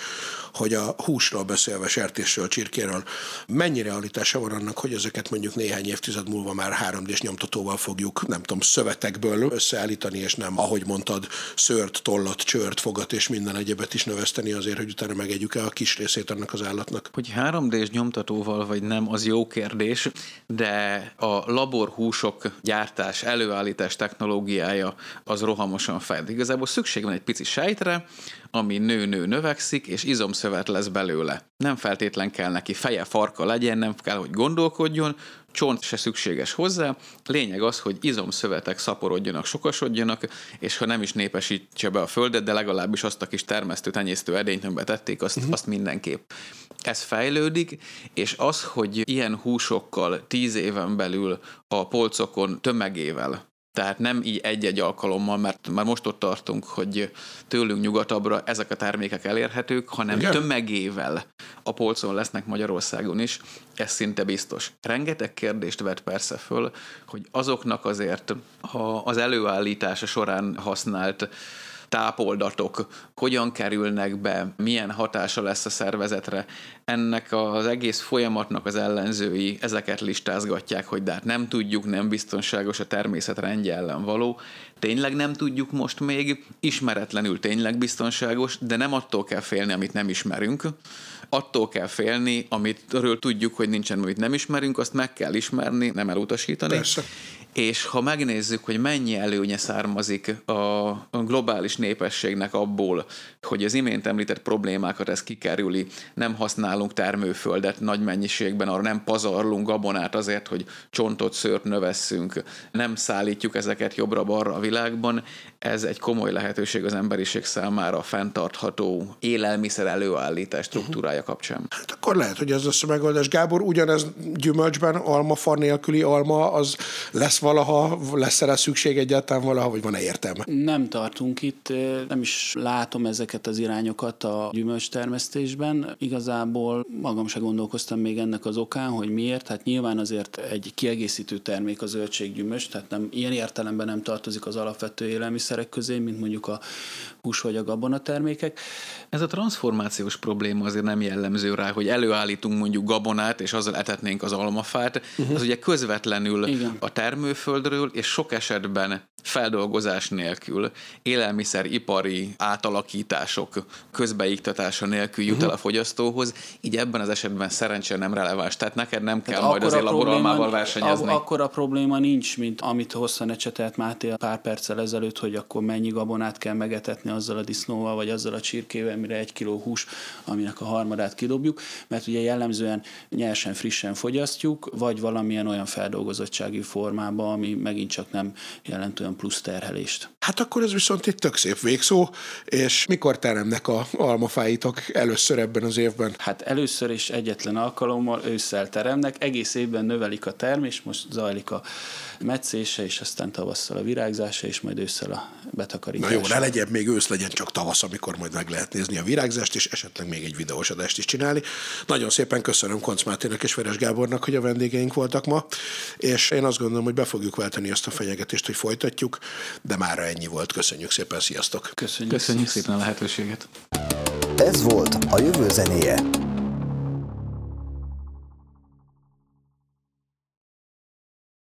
hogy a húsról beszélve, sertésről, csirkéről, mennyi realitása van annak, hogy ezeket mondjuk néhány évtized múlva már 3D-s nyomtatóval fogjuk, nem tudom, szövetekből összeállítani, és nem, ahogy mondtad, szőrt, tollat, csört, fogat és minden egyebet is növeszteni azért, hogy utána megegyük el a kis részét annak az állatnak. Hogy 3D-s nyomtatóval vagy nem, az jó kérdés, de a laborhúsok gyártás, előállítás technológiája az rohamosan fejlődik. Igazából szükség van egy pici sejtre, ami nő-nő növekszik, és izomszövet lesz belőle. Nem feltétlen kell neki feje, farka legyen, nem kell, hogy gondolkodjon, csont se szükséges hozzá. Lényeg az, hogy izomszövetek szaporodjanak, sokasodjanak, és ha nem is népesítse be a földet, de legalábbis azt a kis termesztő, tenyésztő edényt, amiben tették, azt, uh-huh. azt mindenképp. Ez fejlődik, és az, hogy ilyen húsokkal tíz éven belül a polcokon tömegével tehát nem így egy-egy alkalommal, mert már most ott tartunk, hogy tőlünk nyugatabbra ezek a termékek elérhetők, hanem Igen. tömegével a polcon lesznek Magyarországon is, ez szinte biztos. Rengeteg kérdést vet persze föl, hogy azoknak azért ha az előállítása során használt tápoldatok hogyan kerülnek be, milyen hatása lesz a szervezetre. Ennek az egész folyamatnak az ellenzői ezeket listázgatják, hogy de hát nem tudjuk, nem biztonságos a természet rendje ellen való. Tényleg nem tudjuk most még, ismeretlenül tényleg biztonságos, de nem attól kell félni, amit nem ismerünk attól kell félni, amitről tudjuk, hogy nincsen, amit nem ismerünk, azt meg kell ismerni, nem elutasítani. Persze és ha megnézzük, hogy mennyi előnye származik a globális népességnek abból, hogy az imént említett problémákat ez kikerüli, nem használunk termőföldet nagy mennyiségben, arra nem pazarlunk gabonát azért, hogy csontot, szőrt növesszünk, nem szállítjuk ezeket jobbra-balra a világban, ez egy komoly lehetőség az emberiség számára a fenntartható élelmiszer előállítás struktúrája kapcsán. Hát akkor lehet, hogy ez lesz a megoldás. Gábor, ugyanez gyümölcsben almafa nélküli alma, az lesz valaha, lesz erre szükség egyáltalán valaha, vagy van-e értelme? Nem tartunk itt, nem is látom ezeket az irányokat a gyümölcs termesztésben. Igazából magam se gondolkoztam még ennek az okán, hogy miért. Hát nyilván azért egy kiegészítő termék a zöldséggyümölcs, tehát nem, ilyen értelemben nem tartozik az alapvető élelmiszerek közé, mint mondjuk a hús vagy a gabona termékek. Ez a transformációs probléma azért nem jellemző rá, hogy előállítunk mondjuk gabonát, és azzal etetnénk az almafát. Uh-huh. Az ugye közvetlenül Igen. a termőföldről, és sok esetben feldolgozás nélkül, élelmiszeripari átalakítások közbeiktatása nélkül jut el a fogyasztóhoz, így ebben az esetben szerencsére nem releváns. Tehát neked nem kell hát majd az laboralmával versenyezni. Akkor a probléma nincs, mint amit hosszan ecsetelt Máté pár perccel ezelőtt, hogy akkor mennyi gabonát kell megetetni azzal a disznóval, vagy azzal a csirkével, mire egy kiló hús, aminek a harmadát kidobjuk, mert ugye jellemzően nyersen, frissen fogyasztjuk, vagy valamilyen olyan feldolgozottsági formában, ami megint csak nem jelent olyan plusz terhelést. Hát akkor ez viszont egy tök szép végszó, és mikor teremnek a almafáitok először ebben az évben? Hát először is egyetlen alkalommal ősszel teremnek, egész évben növelik a termés, most zajlik a meccése, és aztán tavasszal a virágzása, és majd ősszel a betakarítása. Na jó, ne legyen még ősz, legyen csak tavasz, amikor majd meg lehet nézni a virágzást, és esetleg még egy videós adást is csinálni. Nagyon szépen köszönöm Konc Mátének és Veres Gábornak, hogy a vendégeink voltak ma, és én azt gondolom, hogy be fogjuk váltani azt a fenyegetést, hogy folytatjuk, de már ennyi volt. Köszönjük szépen, sziasztok! Köszönjük, Köszönjük szépen a lehetőséget! Ez volt a jövő zenéje.